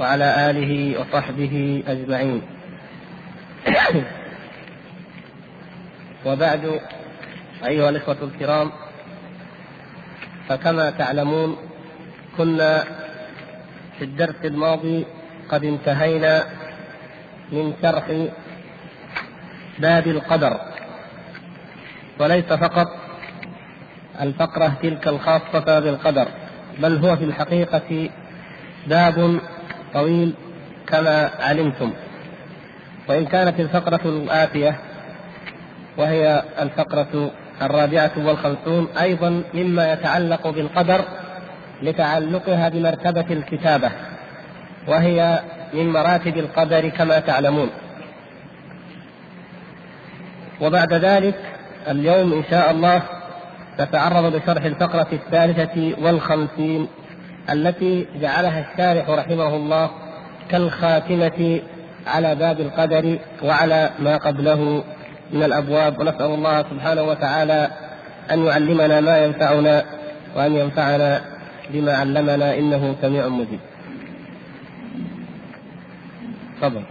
وعلى آله وصحبه أجمعين. وبعد أيها الإخوة الكرام فكما تعلمون كنا في الدرس الماضي قد انتهينا من شرح باب القدر. وليس فقط الفقرة تلك الخاصة بالقدر بل هو في الحقيقة باب طويل كما علمتم. وإن كانت الفقرة الآتية وهي الفقرة الرابعة والخمسون أيضا مما يتعلق بالقدر لتعلقها بمرتبة الكتابة وهي من مراتب القدر كما تعلمون. وبعد ذلك اليوم إن شاء الله نتعرض لشرح الفقرة الثالثة والخمسين التي جعلها الشارح رحمه الله كالخاتمة على باب القدر وعلى ما قبله من الأبواب ونسأل الله سبحانه وتعالى أن يعلمنا ما ينفعنا وأن ينفعنا بما علمنا إنه سميع مجيب. تفضل.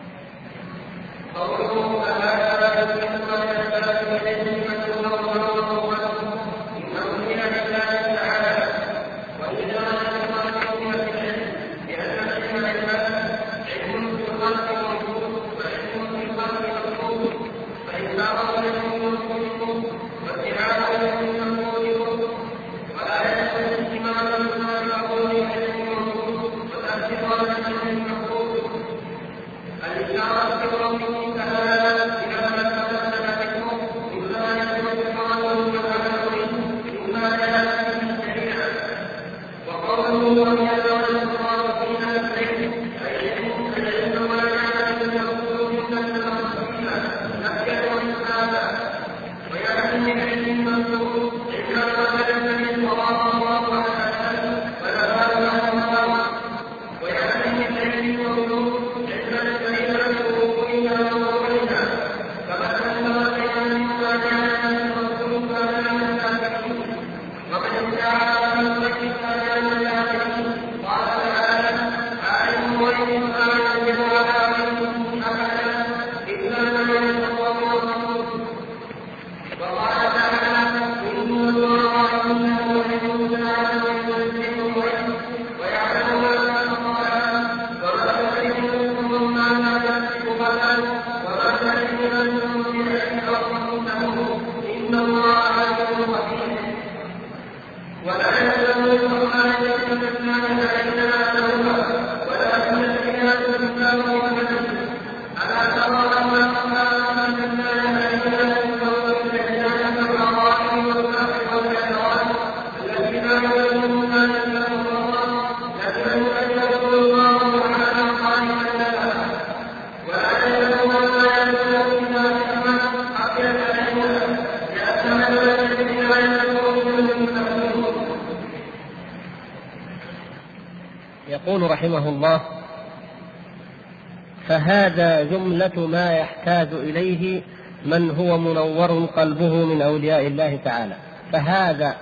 فهذا جملة ما يحتاج إليه من هو منور قلبه من أولياء الله تعالى. فهذا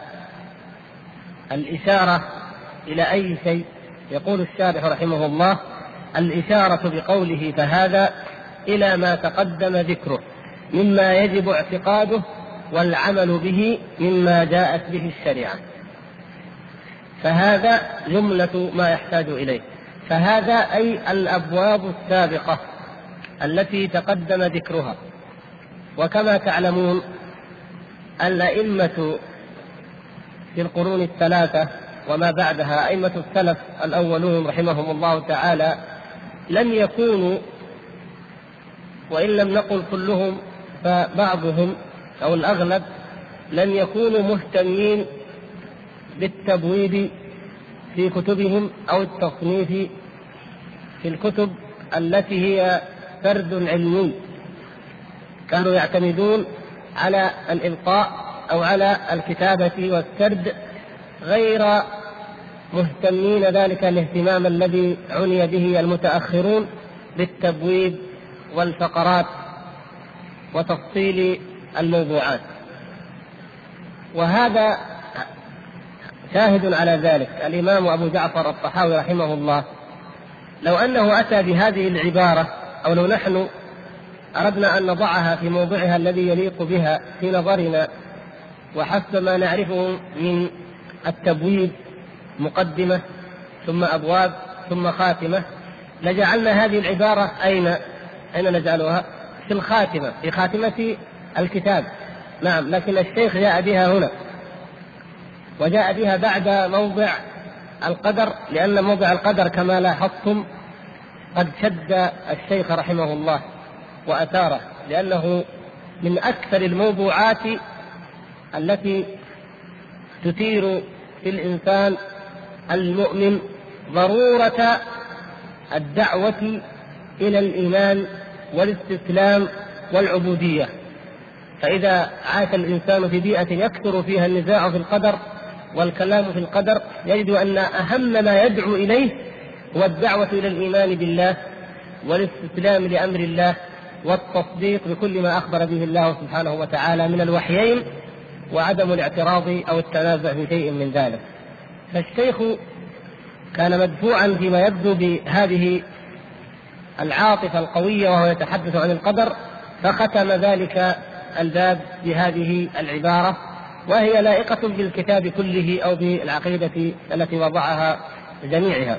الإشارة إلى أي شيء؟ يقول الشارح رحمه الله الإشارة بقوله فهذا إلى ما تقدم ذكره مما يجب اعتقاده والعمل به مما جاءت به الشريعة. فهذا جملة ما يحتاج إليه. فهذا أي الأبواب السابقة التي تقدم ذكرها. وكما تعلمون الأئمة في القرون الثلاثة وما بعدها أئمة السلف الأولون رحمهم الله تعالى لم يكونوا وإن لم نقل كلهم فبعضهم أو الأغلب لم يكونوا مهتمين بالتبويب في كتبهم أو التصنيف في الكتب التي هي فرد علمي. كانوا يعتمدون على الإلقاء أو على الكتابة والسرد غير مهتمين ذلك الاهتمام الذي عني به المتأخرون بالتبويب والفقرات وتفصيل الموضوعات. وهذا شاهد على ذلك. الإمام أبو جعفر الطحاوي رحمه الله لو أنه أتى بهذه العبارة أو لو نحن أردنا أن نضعها في موضعها الذي يليق بها في نظرنا وحسب ما نعرفه من التبويب مقدمة ثم أبواب ثم خاتمة لجعلنا هذه العبارة أين؟ أين نجعلها؟ في الخاتمة في خاتمة الكتاب. نعم لكن الشيخ جاء بها هنا. وجاء بها بعد موضع القدر لأن موضع القدر كما لاحظتم قد شد الشيخ رحمه الله وأثاره لأنه من أكثر الموضوعات التي تثير في الإنسان المؤمن ضرورة الدعوة إلى الإيمان والاستسلام والعبودية. فإذا عاش الإنسان في بيئة يكثر فيها النزاع في القدر والكلام في القدر يجد أن أهم ما يدعو إليه هو الدعوة إلى الإيمان بالله والاستسلام لأمر الله والتصديق بكل ما أخبر به الله سبحانه وتعالى من الوحيين وعدم الاعتراض أو التنازع في شيء من ذلك. فالشيخ كان مدفوعا فيما يبدو بهذه العاطفة القوية وهو يتحدث عن القدر فختم ذلك الباب بهذه العبارة وهي لائقة بالكتاب كله أو بالعقيدة التي وضعها جميعها.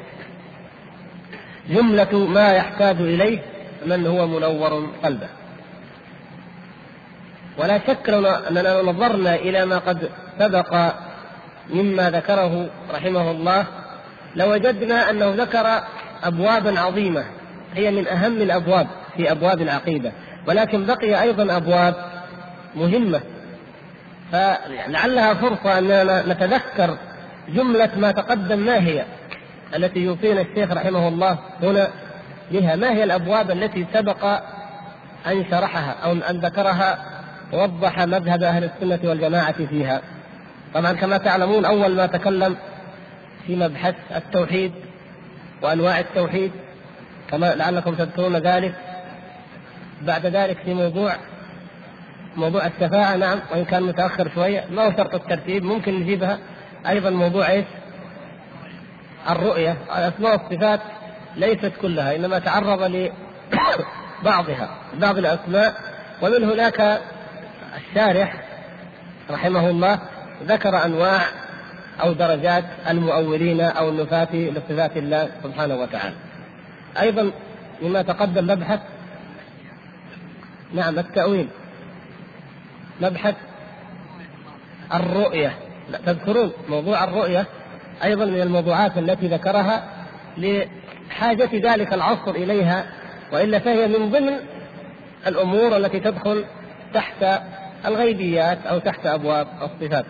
جملة ما يحتاج إليه من هو منور قلبه. ولا شك لو أننا نظرنا إلى ما قد سبق مما ذكره رحمه الله لوجدنا أنه ذكر أبوابا عظيمة هي من أهم الأبواب في أبواب العقيدة ولكن بقي أيضا أبواب مهمة. فلعلها فرصة أننا نتذكر جملة ما تقدم ما هي. التي يوصينا الشيخ رحمه الله هنا بها. ما هي الأبواب التي سبق أن شرحها أو أن ذكرها ووضح مذهب أهل السنة والجماعة فيها؟ طبعا كما تعلمون أول ما تكلم في مبحث التوحيد وأنواع التوحيد كما لعلكم تذكرون ذلك بعد ذلك في موضوع موضوع الشفاعة. نعم وإن كان متأخر شوية ما هو شرط الترتيب؟ ممكن نجيبها. أيضا موضوع إيش؟ الرؤية الأسماء والصفات ليست كلها إنما تعرض لبعضها بعض الأسماء. ومن هناك الشارح رحمه الله ذكر أنواع أو درجات المؤولين أو النفاة لصفات الله سبحانه وتعالى. أيضا مما تقدم مبحث نعم التأويل. مبحث الرؤية. تذكرون موضوع الرؤية؟ أيضا من الموضوعات التي ذكرها لحاجة ذلك العصر إليها وإلا فهي من ضمن الأمور التي تدخل تحت الغيبيات أو تحت أبواب الصفات.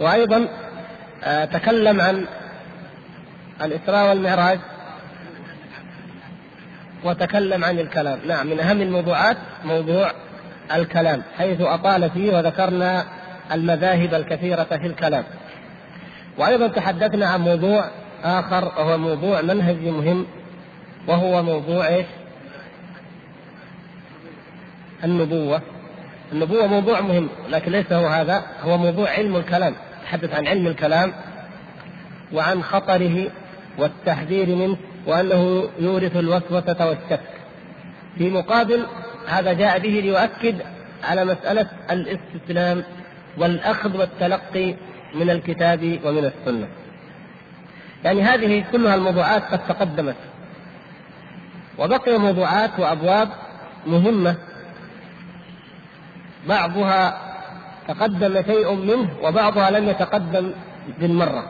وأيضا آه، تكلم عن الإسراء والمعراج وتكلم عن الكلام. نعم من أهم الموضوعات موضوع الكلام حيث أطال فيه وذكرنا المذاهب الكثيرة في الكلام. وأيضا تحدثنا عن موضوع آخر وهو موضوع منهجي مهم وهو موضوع إيش؟ النبوة. النبوة موضوع مهم لكن ليس هو هذا هو موضوع علم الكلام. تحدث عن علم الكلام وعن خطره والتحذير منه وأنه يورث الوسوسة والشك. في مقابل هذا جاء به ليؤكد على مسألة الاستسلام والأخذ والتلقي من الكتاب ومن السنة. يعني هذه كلها الموضوعات قد تقدمت. وبقي موضوعات وأبواب مهمة. بعضها تقدم شيء منه وبعضها لم يتقدم بالمرة.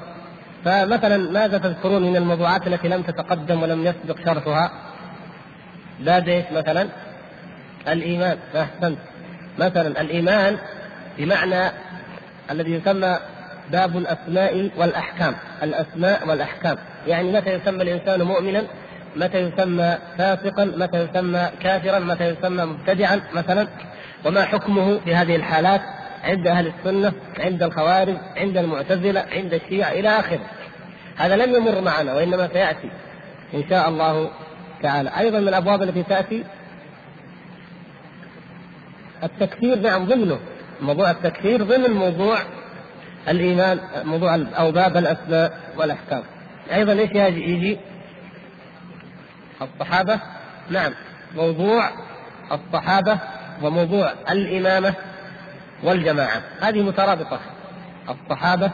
فمثلا ماذا تذكرون من الموضوعات التي لم تتقدم ولم يسبق شرحها؟ إيش مثلا؟ الإيمان. أحسنت. مثلا الإيمان بمعنى الذي يسمى باب الأسماء والأحكام. الأسماء والأحكام. يعني متى يسمى الإنسان مؤمنا؟ متى يسمى فاسقا؟ متى يسمى كافرا؟ متى يسمى مبتدعا مثلا؟ وما حكمه في هذه الحالات؟ عند أهل السنة عند الخوارج عند المعتزلة عند الشيعة إلى آخره. هذا لم يمر معنا وإنما سيأتي إن شاء الله تعالى. أيضا من الأبواب التي تأتي التكفير نعم ضمنه. موضوع التكفير ضمن موضوع الإيمان موضوع أو باب الأسماء والأحكام. أيضا إيش يجي الصحابة. نعم موضوع الصحابة وموضوع الإمامة والجماعة. هذه مترابطة الصحابة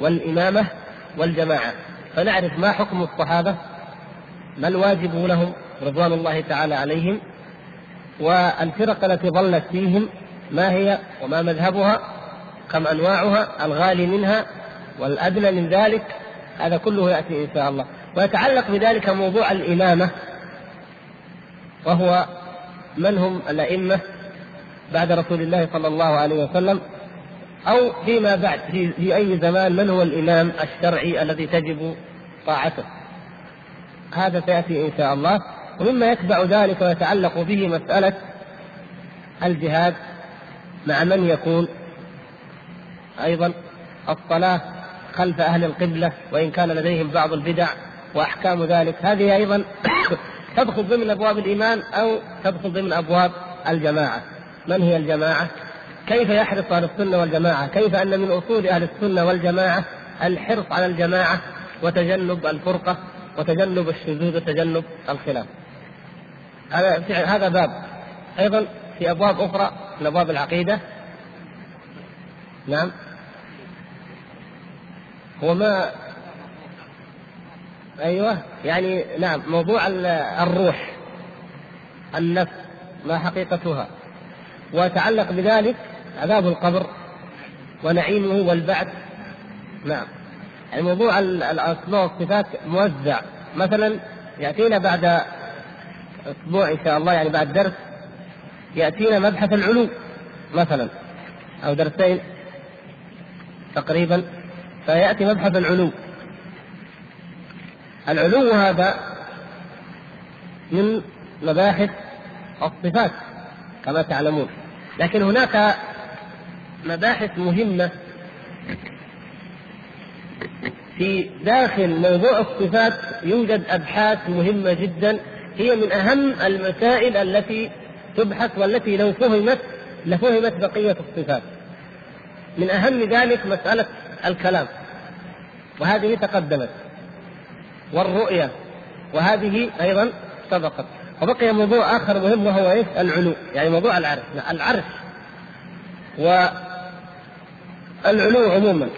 والإمامة والجماعة. فنعرف ما حكم الصحابة ما الواجب لهم رضوان الله تعالى عليهم والفرق التي ظلت فيهم ما هي وما مذهبها. كم أنواعها الغالي منها والأدنى من ذلك هذا كله يأتي إن شاء الله. ويتعلق بذلك موضوع الإمامة وهو من هم الأئمة بعد رسول الله صلى الله عليه وسلم أو فيما بعد في, في أي زمان من هو الإمام الشرعي الذي تجب طاعته. هذا سيأتي إن شاء الله. ومما يتبع ذلك ويتعلق به مسألة الجهاد مع من يكون أيضا الصلاة خلف أهل القبلة وإن كان لديهم بعض البدع وأحكام ذلك. هذه أيضا تدخل ضمن أبواب الإيمان أو تدخل ضمن أبواب الجماعة. من هي الجماعة؟ كيف يحرص أهل السنة والجماعة؟ كيف أن من أصول أهل السنة والجماعة الحرص على الجماعة وتجنب الفرقة وتجنب الشذوذ وتجنب الخلاف؟ هذا هذا باب. أيضا في أبواب أخرى من أبواب العقيدة. نعم. هو ما أيوه يعني نعم موضوع الروح النفس ما حقيقتها. ويتعلق بذلك عذاب القبر ونعيمه والبعث. نعم. يعني موضوع الأسماء والصفات موزع. مثلا يأتينا بعد أسبوع إن شاء الله يعني بعد درس يأتينا مبحث العلو مثلا أو درسين تقريبا. فيأتي مبحث العلو. العلو هذا من مباحث الصفات كما تعلمون. لكن هناك مباحث مهمة في داخل موضوع الصفات يوجد أبحاث مهمة جدا. هي من أهم المسائل التي تبحث والتي لو فهمت لفهمت بقية الصفات. من أهم ذلك مسألة الكلام. وهذه تقدمت. والرؤية. وهذه أيضا سبقت. وبقي موضوع آخر مهم وهو إيش؟ العلو. يعني موضوع العرش. العرش. والعلو عموما.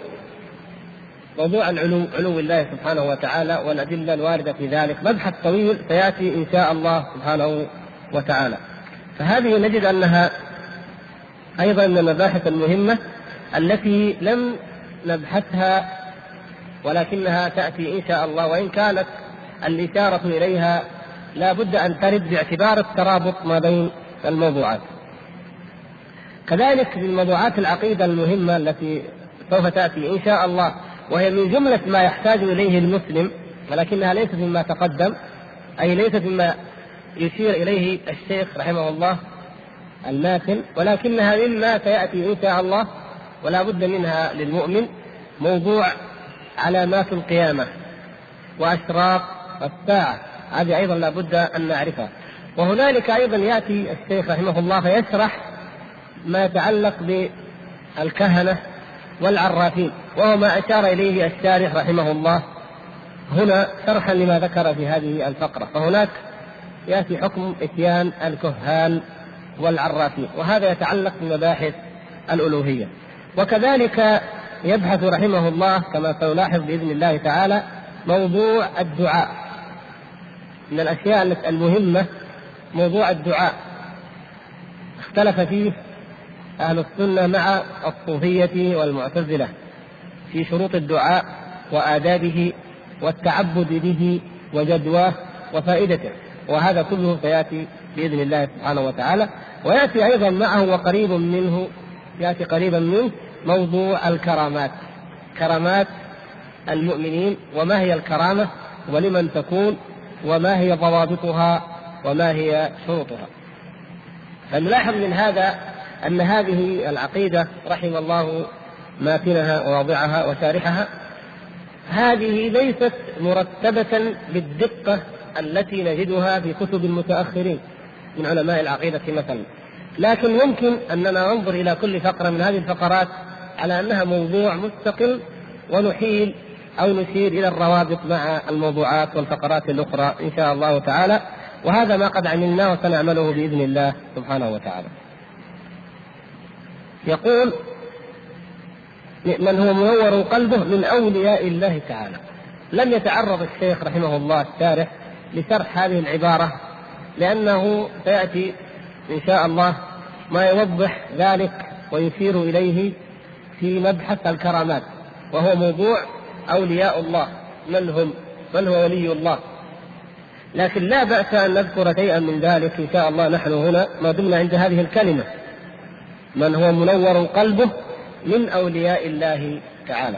موضوع العلو علو الله سبحانه وتعالى والأدلة الواردة في ذلك. مبحث طويل سيأتي إن شاء الله سبحانه وتعالى. فهذه نجد أنها أيضا من المباحث المهمة التي لم نبحثها ولكنها تأتي إن شاء الله وإن كانت الإشارة إليها لا بد أن ترد باعتبار الترابط ما بين الموضوعات. كذلك من موضوعات العقيدة المهمة التي سوف تأتي إن شاء الله وهي من جملة ما يحتاج إليه المسلم ولكنها ليست مما تقدم أي ليست مما يشير إليه الشيخ رحمه الله الماثل ولكنها مما سيأتي إن شاء الله ولا بد منها للمؤمن موضوع علامات القيامة وأشراط الساعة. هذه أيضا لا بد أن نعرفها. وهنالك أيضا يأتي الشيخ رحمه الله فيشرح ما يتعلق بالكهنة والعرافين وهو ما أشار إليه الشارح رحمه الله هنا شرحا لما ذكر في هذه الفقرة. فهناك يأتي حكم إتيان الكهان والعرافين وهذا يتعلق بمباحث الألوهية. وكذلك يبحث رحمه الله كما سنلاحظ بإذن الله تعالى موضوع الدعاء. من الأشياء المهمة موضوع الدعاء. اختلف فيه أهل السنة مع الصوفية والمعتزلة في شروط الدعاء وآدابه والتعبد به وجدواه وفائدته. وهذا كله سيأتي بإذن الله سبحانه وتعالى. ويأتي أيضا معه وقريب منه يأتي قريبا منه موضوع الكرامات. كرامات المؤمنين وما هي الكرامة ولمن تكون وما هي ضوابطها وما هي شروطها. فنلاحظ من هذا أن هذه العقيدة رحم الله ماتنها وواضعها وشارحها. هذه ليست مرتبة بالدقة التي نجدها في كتب المتأخرين من علماء العقيدة مثلا. لكن يمكن أننا ننظر إلى كل فقرة من هذه الفقرات على أنها موضوع مستقل ونحيل أو نشير إلى الروابط مع الموضوعات والفقرات الأخرى إن شاء الله تعالى. وهذا ما قد عملناه وسنعمله بإذن الله سبحانه وتعالى. يقول من هو منور قلبه من أولياء الله تعالى. لم يتعرض الشيخ رحمه الله الشارح لشرح هذه العبارة لأنه سيأتي إن شاء الله ما يوضح ذلك ويشير إليه في مبحث الكرامات وهو موضوع أولياء الله. من هم؟ من هو ولي الله؟ لكن لا بأس أن نذكر شيئا من ذلك إن شاء الله نحن هنا ما دمنا عند هذه الكلمة. من هو منور قلبه من أولياء الله تعالى.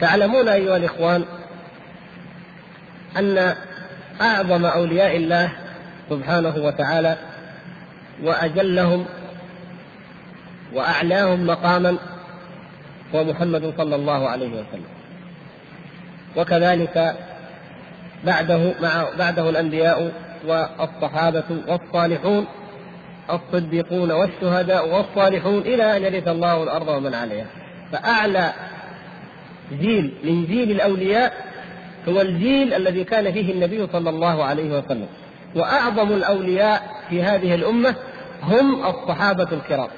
تعلمون أيها الإخوان أن أعظم أولياء الله سبحانه وتعالى وأجلهم وأعلاهم مقاما هو محمد صلى الله عليه وسلم. وكذلك بعده مع بعده الأنبياء والصحابة والصالحون الصديقون والشهداء والصالحون إلى أن يرث الله الأرض ومن عليها. فأعلى جيل من جيل الأولياء هو الجيل الذي كان فيه النبي صلى الله عليه وسلم. وأعظم الأولياء في هذه الأمة هم الصحابة الكرام.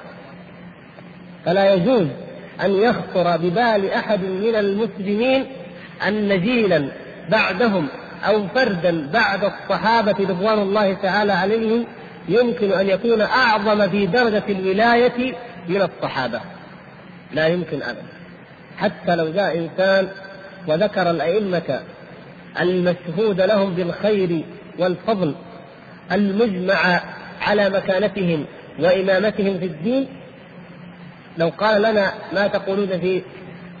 فلا يجوز أن يخطر ببال أحد من المسلمين أن جيلا بعدهم أو فردا بعد الصحابة رضوان الله تعالى عليهم يمكن أن يكون أعظم في درجة الولاية من الصحابة. لا يمكن أبدا. حتى لو جاء إنسان وذكر الأئمة المشهود لهم بالخير والفضل المجمع على مكانتهم وإمامتهم في الدين لو قال لنا ما تقولون في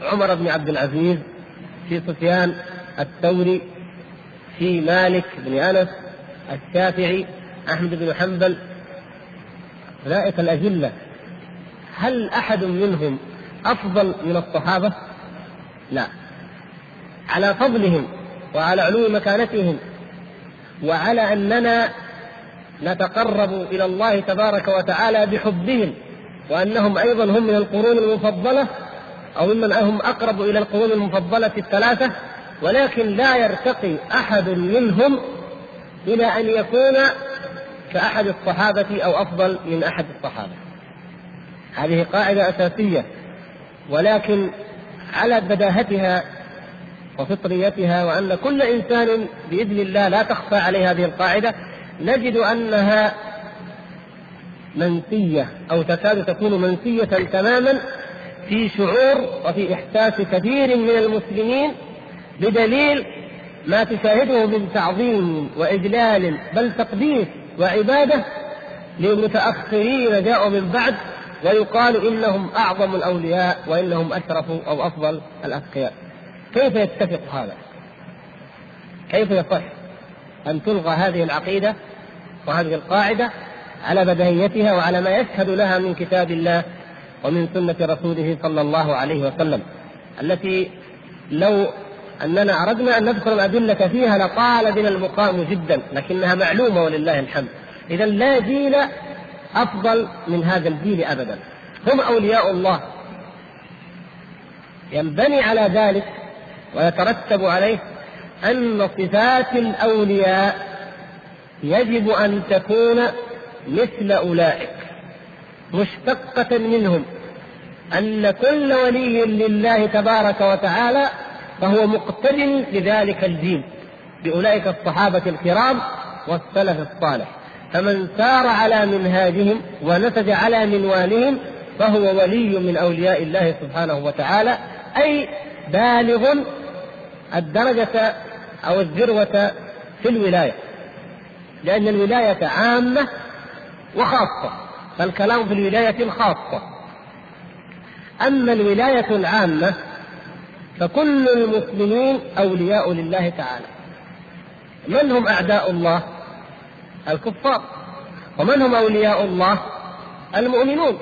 عمر بن عبد العزيز في سفيان الثوري في مالك بن أنس الشافعي أحمد بن حنبل اولئك الاجله هل أحد منهم أفضل من الصحابة؟ لا على فضلهم وعلى علو مكانتهم وعلى أننا نتقرب إلى الله تبارك وتعالى بحبهم وأنهم أيضا هم من القرون المفضلة أو ممن هم أقرب إلى القرون المفضلة الثلاثة ولكن لا يرتقي أحد منهم إلى أن يكون كأحد الصحابة أو أفضل من أحد الصحابة. هذه قاعدة أساسية ولكن على بداهتها وفطريتها وأن كل إنسان بإذن الله لا تخفى عليه هذه القاعدة نجد أنها منسيه أو تكاد تكون منسيه تماما في شعور وفي إحساس كثير من المسلمين بدليل ما تشاهده من تعظيم وإجلال بل تقديس وعبادة للمتأخرين جاءوا من بعد ويقال إنهم أعظم الأولياء وإنهم أشرف أو أفضل الأتقياء كيف يتفق هذا؟ كيف يصح أن تلغى هذه العقيدة وهذه القاعدة على بدهيتها وعلى ما يشهد لها من كتاب الله ومن سنة رسوله صلى الله عليه وسلم. التي لو أننا أردنا أن نذكر الأدلة فيها لطال بنا المقام جدا لكنها معلومة ولله الحمد. إذا لا جيل أفضل من هذا الجيل أبدا. هم أولياء الله. ينبني على ذلك ويترتب عليه أن صفات الأولياء يجب أن تكون مثل أولئك مشتقة منهم أن كل ولي لله تبارك وتعالى فهو مقتد لذلك الدين بأولئك الصحابة الكرام والسلف الصالح. فمن سار على منهاجهم ونسج على منوالهم فهو ولي من أولياء الله سبحانه وتعالى أي بالغ الدرجة أو الذروة في الولاية لأن الولاية عامة وخاصة فالكلام في الولاية الخاصة. أما الولاية العامة فكل المسلمين أولياء لله تعالى. من هم أعداء الله؟ الكفار. ومن هم أولياء الله؟ المؤمنون.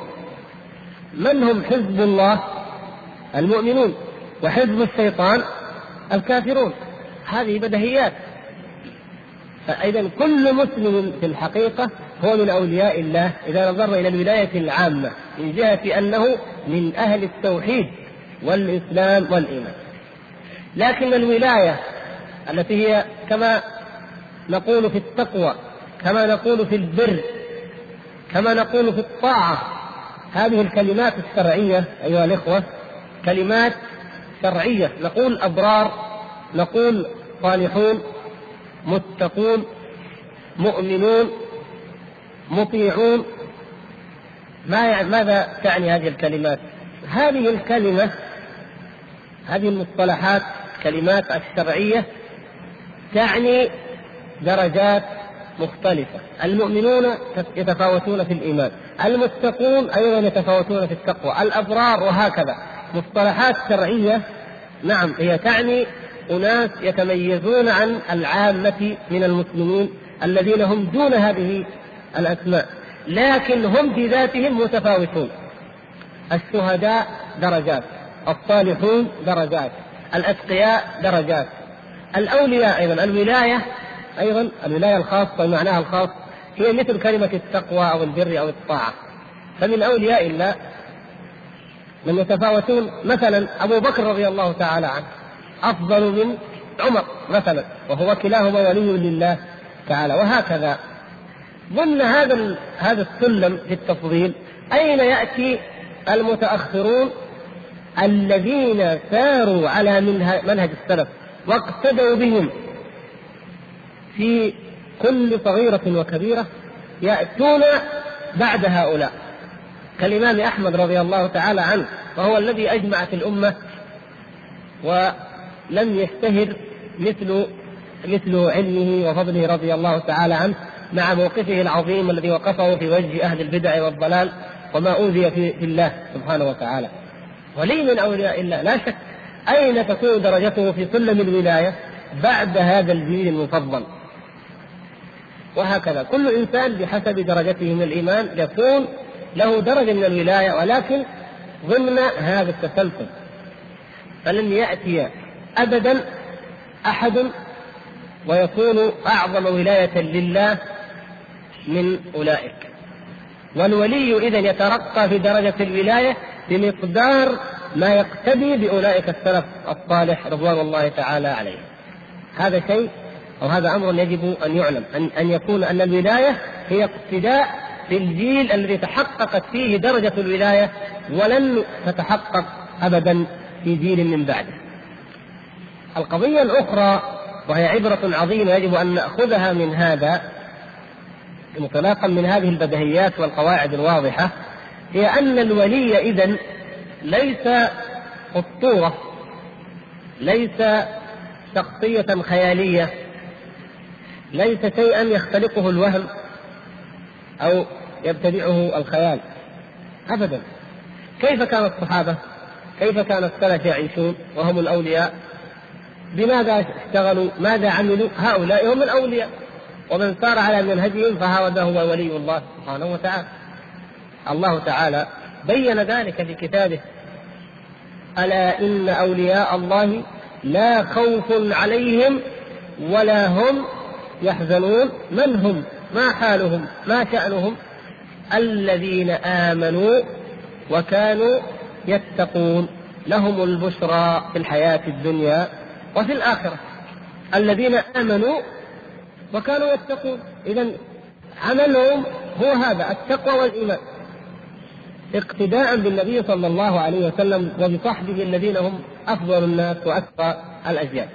من هم حزب الله؟ المؤمنون. وحزب الشيطان؟ الكافرون. هذه بدهيات. فإذا كل مسلم في الحقيقة هو من أولياء الله. إذا نظرنا إلى الولاية العامة من جهة أنه من أهل التوحيد والإسلام والإيمان. لكن الولاية التي هي كما نقول في التقوى كما نقول في البر كما نقول في الطاعة هذه الكلمات الشرعية أيها الإخوة كلمات شرعية. نقول أبرار نقول صالحون متقون مؤمنون. مطيعون. ما يعني ماذا تعني هذه الكلمات؟ هذه الكلمة هذه المصطلحات كلمات الشرعية تعني درجات مختلفة. المؤمنون يتفاوتون في الإيمان. المتقون أيضا يتفاوتون في التقوى. الأبرار وهكذا. مصطلحات شرعية نعم هي تعني أناس يتميزون عن العامة من المسلمين الذين هم دون هذه الأسماء. لكن هم في ذاتهم متفاوتون. الشهداء درجات الصالحون درجات الأتقياء درجات. الأولياء أيضا الولاية أيضا الولاية الخاصة بمعناها الخاص هي مثل كلمة التقوى أو البر أو الطاعة. فمن أولياء الله من يتفاوتون مثلا أبو بكر رضي الله تعالى عنه أفضل من عمر مثلا وهو كلاهما ولي لله تعالى. وهكذا ضمن هذا هذا السلم في التفضيل أين يأتي المتأخرون الذين ساروا على منهج السلف واقتدوا بهم في كل صغيرة وكبيرة يأتون بعد هؤلاء كالإمام أحمد رضي الله تعالى عنه وهو الذي أجمعت الأمة ولم يشتهر مثل مثل علمه وفضله رضي الله تعالى عنه مع موقفه العظيم الذي وقفه في وجه أهل البدع والضلال وما أوذي في, الله سبحانه وتعالى. ولي من أولياء الله. لا شك أين تكون درجته في سلم الولاية بعد هذا الجيل المفضل؟ وهكذا. كل إنسان بحسب درجته من الإيمان يكون له درجة من الولاية ولكن ضمن هذا التسلسل فلن يأتي أبدا أحد ويكون أعظم ولاية لله من أولئك. والولي إذا يترقى في درجة الولاية بمقدار ما يقتدي بأولئك السلف الصالح رضوان الله تعالى عليهم. هذا شيء أو هذا أمر يجب أن يعلم أن, أن يكون أن الولاية هي اقتداء بالجيل الذي تحققت فيه درجة الولاية ولن تتحقق أبدا في جيل من بعده. القضية الأخرى وهي عبرة عظيمة يجب أن نأخذها من هذا انطلاقا من هذه البدهيات والقواعد الواضحة هي أن الولي إذا ليس أسطورة ليس شخصية خيالية ليس شيئا يختلقه الوهم أو يبتدعه الخيال أبدا. كيف كان الصحابة؟ كيف كان السلف يعيشون وهم الأولياء؟ بماذا اشتغلوا؟ ماذا عملوا؟ هؤلاء هم الأولياء. ومن سار على منهجهم فهذا هو ولي الله سبحانه وتعالى. الله تعالى بين ذلك في كتابه ألا إن أولياء الله لا خوف عليهم ولا هم يحزنون. من هم؟ ما حالهم؟ ما شأنهم؟ الذين آمنوا وكانوا يتقون. لهم البشرى في الحياة الدنيا وفي الآخرة. الذين آمنوا وكانوا يتقون. إذا عملهم هو هذا التقوى والإيمان. اقتداء بالنبي صلى الله عليه وسلم وبصحبه الذين هم أفضل الناس وأتقى الأجيال.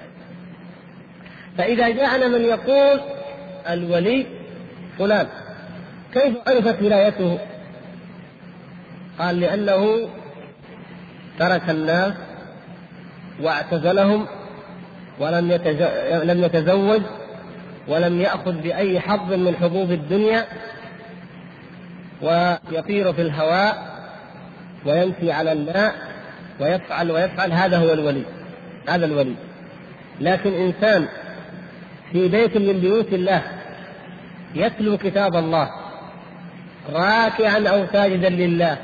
فإذا جاءنا من يقول الولي فلان كيف عرفت ولايته؟ قال لأنه ترك الناس واعتزلهم ولم لم يتزوج ولم يأخذ بأي حظ من حظوظ الدنيا ويطير في الهواء ويمشي على الماء ويفعل ويفعل هذا هو الولي هذا الولي. لكن إنسان في بيت من بيوت الله يتلو كتاب الله راكعا أو ساجدا لله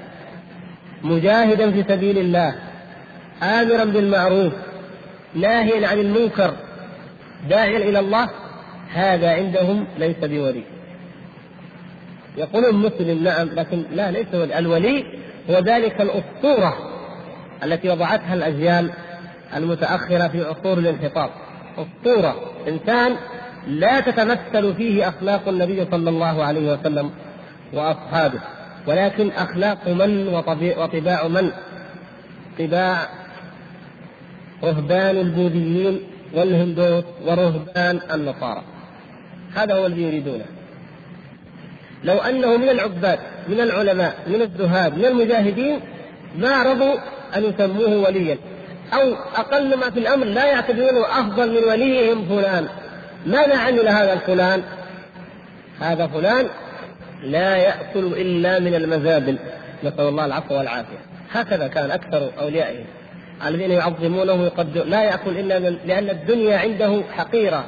مجاهدا في سبيل الله امرا بالمعروف ناهيا عن المنكر داعيا إلى الله هذا عندهم ليس بولي. يقولون مسلم نعم لكن لا ليس ولي. الولي هو ذلك الأسطورة التي وضعتها الأجيال المتأخرة في عصور الانحطاط. أسطورة. إنسان لا تتمثل فيه أخلاق النبي صلى الله عليه وسلم وأصحابه ولكن أخلاق من وطباع من؟ طباع رهبان البوذيين والهندوس ورهبان النصارى. هذا هو الذي يريدونه. لو أنه من العباد من العلماء من الزهاد من المجاهدين ما رضوا أن يسموه وليا. أو أقل ما في الأمر لا يعتبرونه أفضل من وليهم فلان. ماذا عمل هذا الفلان؟ هذا فلان لا يأكل إلا من المزابل. نسأل الله العفو والعافية. هكذا كان أكثر اوليائه الذين يعظمونه ويقدرون لا يأكل إلا من لأن الدنيا عنده حقيرة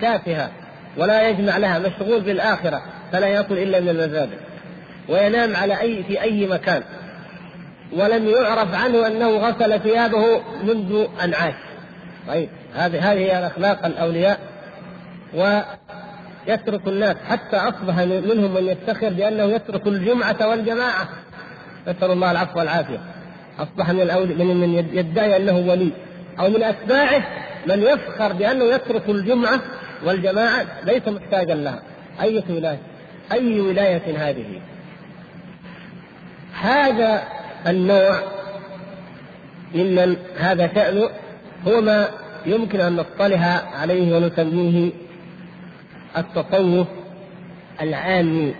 تافهه ولا يجمع لها مشغول بالآخرة فلا يأكل إلا من المزابل وينام على اي في أي مكان. ولم يعرف عنه أنه غسل ثيابه منذ أن عاش. طيب هذه هذه هي اخلاق الأولياء. ويترك الناس حتى أصبح منهم من يفتخر بأنه يترك الجمعة والجماعة. نسأل الله العفو والعافية. أصبح من الأولي من من يدعي أنه ولي. أو من أتباعه من يفخر بأنه يترك الجمعة والجماعة ليس محتاجا لها. اية ولاية؟ أي ولاية هذه؟ هذا النوع ممن هذا شأنه هو ما يمكن أن نصطلح عليه ونسميه التصوف العامي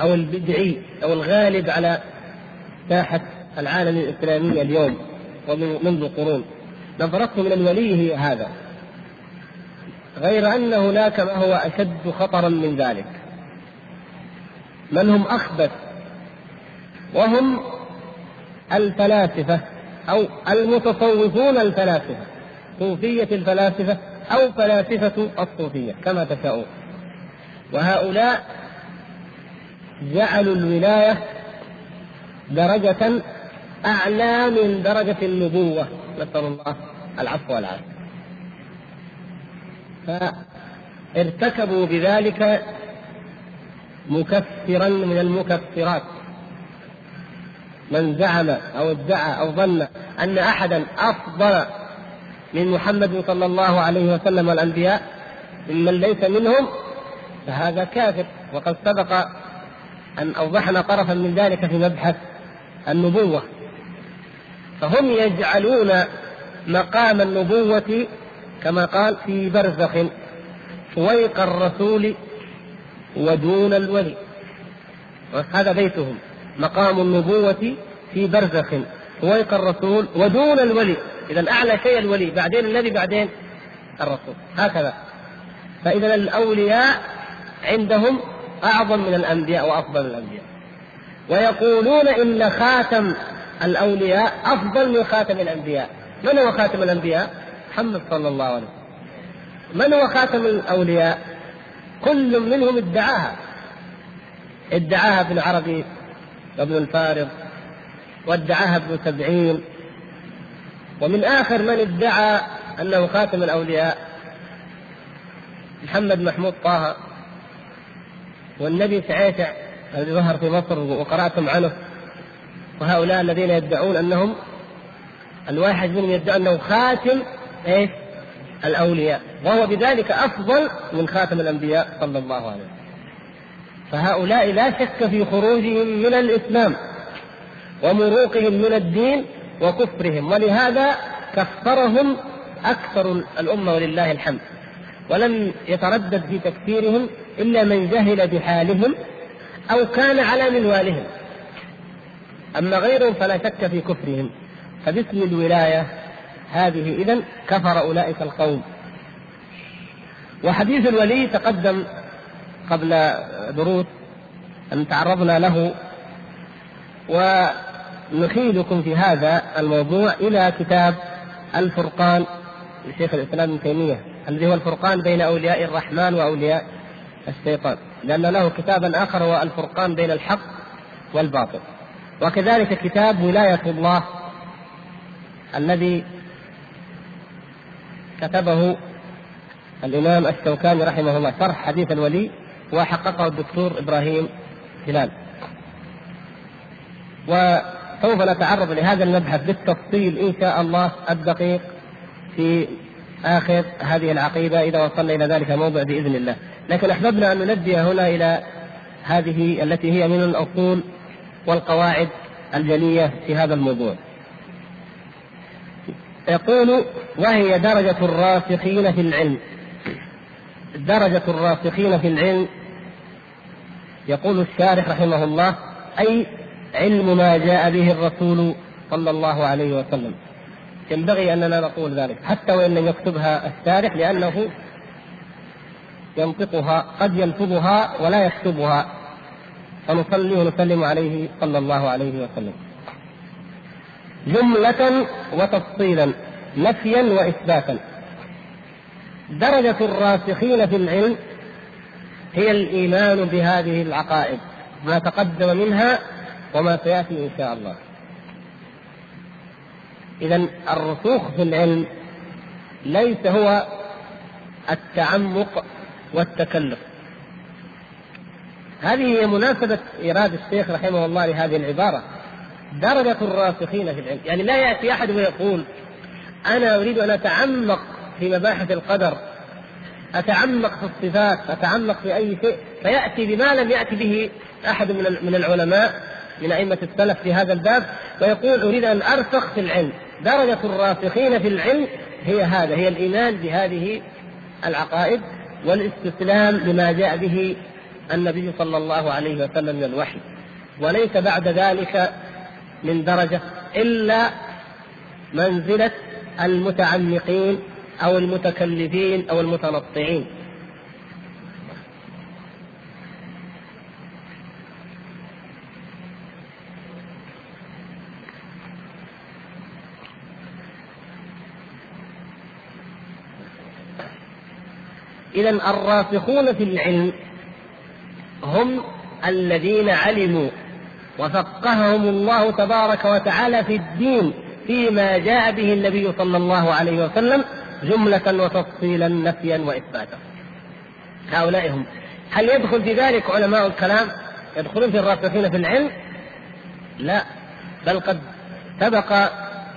أو البدعي أو الغالب على ساحة العالم الإسلامي اليوم ومنذ قرون. نظرته من الولي هي هذا. غير أن هناك ما هو أشد خطرا من ذلك. من هم أخبث وهم الفلاسفة أو المتصوفون الفلاسفة صوفية الفلاسفة أو فلاسفة الصوفية كما تشاءون. وهؤلاء جعلوا الولاية درجة أعلى من درجة النبوة. نسأل الله العفو والعافية. فارتكبوا بذلك مكفرا من المكفرات. من زعم أو ادعى أو ظن أن احدا أفضل من محمد صلى الله عليه وسلم والأنبياء ممن ليس منهم فهذا كافر. وقد سبق أن أوضحنا طرفا من ذلك في مبحث النبوة. فهم يجعلون مقام النبوة كما قال في برزخ فويق الرسول ودون الولي. هذا بيتهم. مقام النبوة في برزخ فويق الرسول ودون الولي. إذا أعلى شيء الولي بعدين النبي بعدين الرسول. هكذا. فإذا الأولياء عندهم أعظم من الأنبياء وأفضل الأنبياء. ويقولون إن خاتم الأولياء أفضل من خاتم الأنبياء. من هو خاتم الأنبياء؟ محمد صلى الله عليه وسلم. من هو خاتم الأولياء؟ كل منهم ادعاها. ادعاها ابن عربي وابن الفارض وادعاها ابن سبعين ومن آخر من ادعى أنه خاتم الأولياء؟ محمد محمود طه. والنبي سعيسع الذي ظهر في مصر وقرأتم عنه. وهؤلاء الذين يدعون أنهم الواحد منهم يدعي أنه خاتم إيش؟ الأولياء. وهو بذلك أفضل من خاتم الأنبياء صلى الله عليه وسلم. فهؤلاء لا شك في خروجهم من الإسلام ومروقهم من الدين وكفرهم. ولهذا كفرهم أكثر الأمة ولله الحمد. ولم يتردد في تكفيرهم إلا من جهل بحالهم أو كان على منوالهم. أما غيرهم فلا شك في كفرهم. فباسم الولاية هذه إذا كفر أولئك القوم. وحديث الولي تقدم قبل دروس أن تعرضنا له ونخيلكم في هذا الموضوع إلى كتاب الفرقان لشيخ الإسلام ابن تيمية الذي هو الفرقان بين أولياء الرحمن وأولياء الشيطان لأن له كتابا آخر هو الفرقان بين الحق والباطل. وكذلك كتاب ولاية الله الذي كتبه الإمام الشوكاني رحمه الله. شرح حديث الولي وحققه الدكتور إبراهيم هلال. وسوف نتعرض لهذا المبحث بالتفصيل إن شاء الله الدقيق في آخر هذه العقيدة إذا وصلنا إلى ذلك الموضع بإذن الله. لكن أحببنا أن ننبه هنا إلى هذه التي هي من الأصول والقواعد الجلية في هذا الموضوع. يقول وهي درجة الراسخين في العلم. درجة الراسخين في العلم يقول الشارح رحمه الله أي علم ما جاء به الرسول صلى الله عليه وسلم. ينبغي أننا نقول ذلك حتى وإن لم يكتبها الشارح لأنه ينطقها قد يلفظها ولا يكتبها. فنصلي ونسلم عليه صلى الله عليه وسلم. جملة وتفصيلا نفيا وإثباتا. درجة الراسخين في العلم هي الإيمان بهذه العقائد ما تقدم منها وما سيأتي إن شاء الله. إذا الرسوخ في العلم ليس هو التعمق والتكلف. هذه هي مناسبة إيراد الشيخ رحمه الله لهذه العبارة. درجة الراسخين في العلم. يعني لا يأتي أحد ويقول أنا أريد أن أتعمق في مباحث القدر أتعمق في الصفات أتعمق في أي شيء فيأتي بما لم يأتي به أحد من من العلماء من أئمة السلف في هذا الباب ويقول أريد أن أرسخ في العلم. درجة الراسخين في العلم هي هذا هي الإيمان بهذه العقائد والاستسلام لما جاء به النبي صلى الله عليه وسلم من الوحي. وليس بعد ذلك من درجة إلا منزلة المتعمقين أو المتكلفين أو المتنطعين. إذا الراسخون في العلم هم الذين علموا وفقههم الله تبارك وتعالى في الدين فيما جاء به النبي صلى الله عليه وسلم جملة وتفصيلا نفيا وإثباتا. هؤلاء هم. هل يدخل في ذلك علماء الكلام؟ يدخلون في الراسخين في العلم؟ لا. بل قد سبق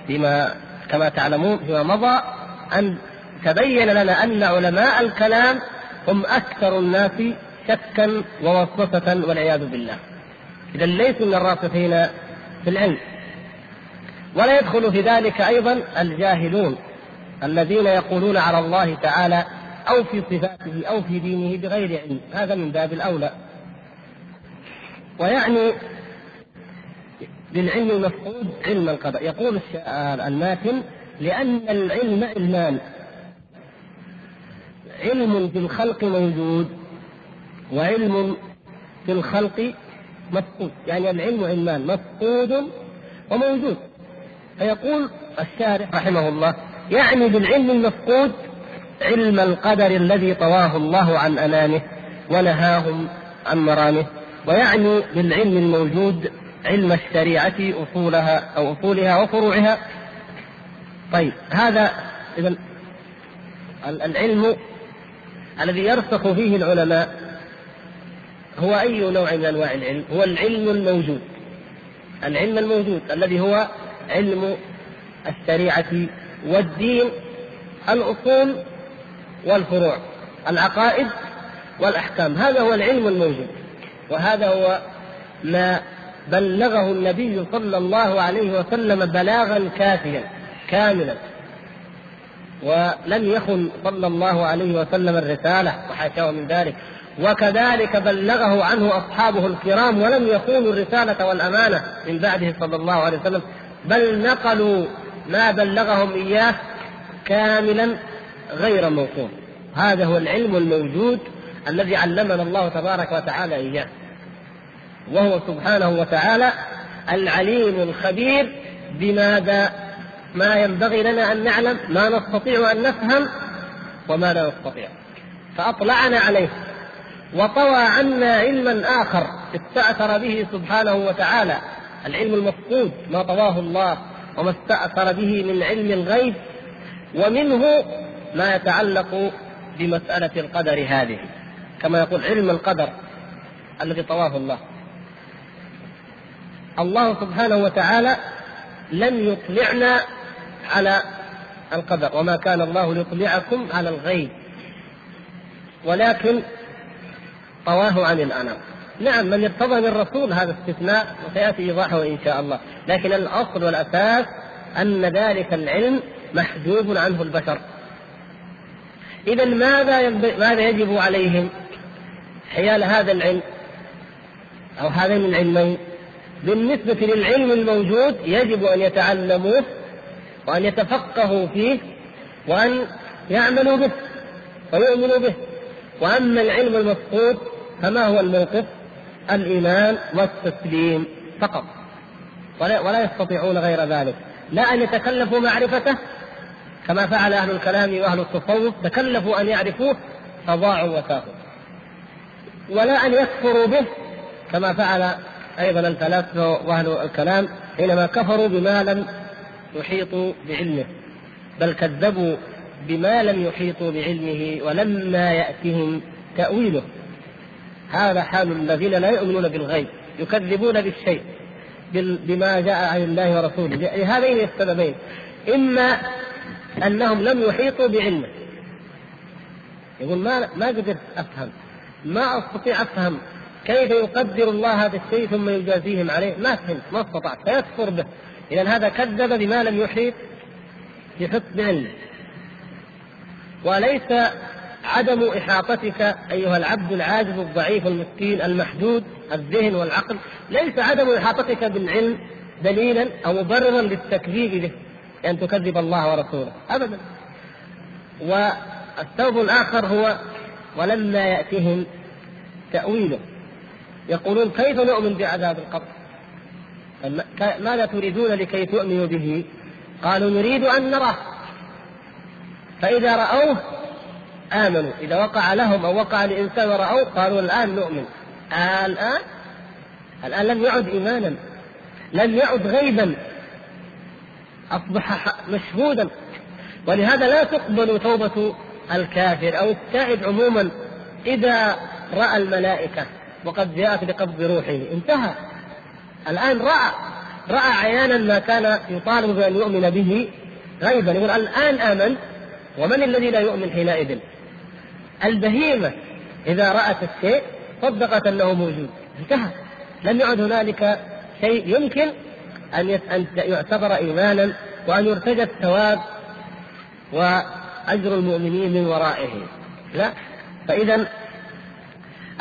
فيما كما تعلمون فيما مضى أن تبين لنا أن علماء الكلام هم أكثر الناس شكا ووسوسة والعياذ بالله. إذا ليسوا من الراسخين في العلم. ولا يدخل في ذلك أيضا الجاهلون الذين يقولون على الله تعالى أو في صفاته أو في دينه بغير علم. هذا من باب الأولى. ويعني بالعلم المفقود علم القدر يقول الماتن لأن العلم علمان. علم في الخلق موجود وعلم في الخلق مفقود يعني العلم علمان مفقود وموجود. فيقول الشارح رحمه الله يعني بالعلم المفقود علم القدر الذي طواه الله عن أنامه ونهاهم عن مرامه ويعني بالعلم الموجود علم الشريعة أصولها أو أصولها وفروعها. طيب هذا إذا العلم الذي يرسخ فيه العلماء هو أي نوع من أنواع العلم؟ هو العلم الموجود. العلم الموجود الذي هو علم الشريعة والدين الأصول والفروع العقائد والأحكام. هذا هو العلم الموجود. وهذا هو ما بلغه النبي صلى الله عليه وسلم بلاغا كافيا كاملا. ولم يخن صلى الله عليه وسلم الرسالة وحاشاه من ذلك. وكذلك بلغه عنه أصحابه الكرام ولم يخونوا الرسالة والأمانة من بعده صلى الله عليه وسلم بل نقلوا ما بلغهم إياه كاملا غير موصول هذا هو العلم الموجود الذي علمنا الله تبارك وتعالى إياه. وهو سبحانه وتعالى العليم الخبير بماذا؟ ما ينبغي لنا أن نعلم ما نستطيع أن نفهم وما لا نستطيع. فأطلعنا عليه. وطوى عنا علما آخر استأثر به سبحانه وتعالى العلم المفقود ما طواه الله وما استأثر به من علم الغيب ومنه ما يتعلق بمسألة القدر هذه كما يقول علم القدر الذي طواه الله. الله سبحانه وتعالى لم يطلعنا على القدر وما كان الله ليطلعكم على الغيب ولكن طواه عن الأنام. نعم من ارتضى من هذا استثناء وسيأتي إيضاحه إن شاء الله. لكن الأصل والأساس أن ذلك العلم محجوب عنه البشر. اذا ماذا ماذا يجب عليهم؟ حيال هذا العلم أو هذين العلمين. بالنسبة للعلم الموجود يجب أن يتعلموه وأن يتفقهوا فيه وأن يعملوا به ويؤمنوا به. وأما العلم المفقود فما هو الموقف؟ الإيمان والتسليم فقط. ولا, ولا يستطيعون غير ذلك. لا أن يتكلفوا معرفته كما فعل أهل الكلام وأهل التصوف تكلفوا أن يعرفوه فضاعوا وتاهوا ولا أن يكفروا به كما فعل أيضا الفلاسفة وأهل الكلام حينما كفروا بما لم يحيطوا بعلمه. بل كذبوا بما لم يحيطوا بعلمه ولما يأتهم تأويله. هذا حال الذين لا يؤمنون بالغيب يكذبون بالشيء بما جاء عن الله ورسوله. لهذين السببين. إما أنهم لم يحيطوا بعلمه. يقول ما ما قدرت أفهم. ما أستطيع أفهم كيف يقدر الله هذا الشيء ثم يجازيهم عليه؟ ما فهمت ما استطعت. فيكفر به. اذا هذا كذب بما لم يحيط بحسن علمه. وليس عدم إحاطتك أيها العبد العاجز الضعيف المسكين المحدود الذهن والعقل. ليس عدم إحاطتك بالعلم دليلا أو مبررا للتكذيب به أن تكذب الله ورسوله. أبدا. والسبب الآخر هو ولما يأتهم تأويله. يقولون كيف نؤمن بعذاب القبر؟ ماذا تريدون لكي تؤمنوا به؟ قالوا نريد أن نراه. فإذا رأوه آمنوا. إذا وقع لهم أو وقع لإنسان ورأوه قالوا الآن نؤمن. آه الآن الآن لم يعد إيمانا. لم يعد غيبا. أصبح مشهودا. ولهذا لا تقبل توبة الكافر أو التائب عموما إذا رأى الملائكة. وقد جاءت بقبض روحه. انتهى. الآن رأى. رأى عيانا ما كان يطالب بأن يؤمن به غيبا. يقول الآن آمن. ومن الذي لا يؤمن حينئذ؟ البهيمة. إذا رأت الشيء صدقت أنه موجود. انتهى. لم يعد هنالك شيء يمكن أن يعتبر إيمانا وأن يرتجى الثواب وأجر المؤمنين من ورائه. لا. فإذا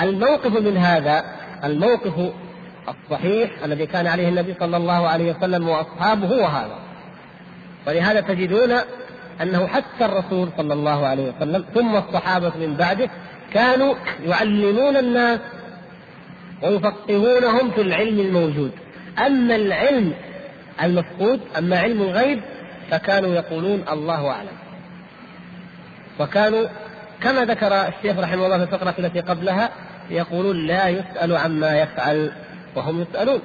الموقف من هذا الموقف الصحيح الذي كان عليه النبي صلى الله عليه وسلم وأصحابه هو هذا. ولهذا تجدون أنه حتى الرسول صلى الله عليه وسلم ثم الصحابة من بعده كانوا يعلمون الناس ويفقهونهم في العلم الموجود. أما العلم المفقود أما علم الغيب فكانوا يقولون الله أعلم. وكانوا كما ذكر الشيخ رحمه الله في الفقرة التي قبلها يقولون لا يسأل عما يفعل وهم يسألون.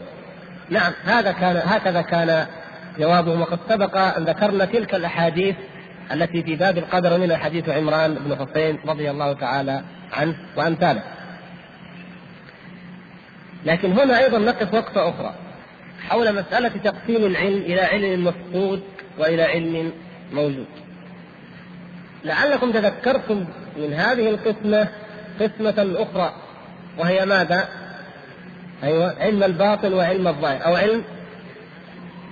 نعم هذا كان هكذا كان جوابهم. وقد سبق أن ذكرنا تلك الأحاديث التي في باب القدر من حديث عمران بن حسين رضي الله تعالى عنه وأمثاله لكن هنا أيضا نقف وقفة أخرى حول مسألة تقسيم العلم إلى علم مفقود وإلى علم موجود لعلكم تذكرتم من هذه القسمة قسمة أخرى وهي ماذا؟ أيوة علم الباطن وعلم الظاهر أو علم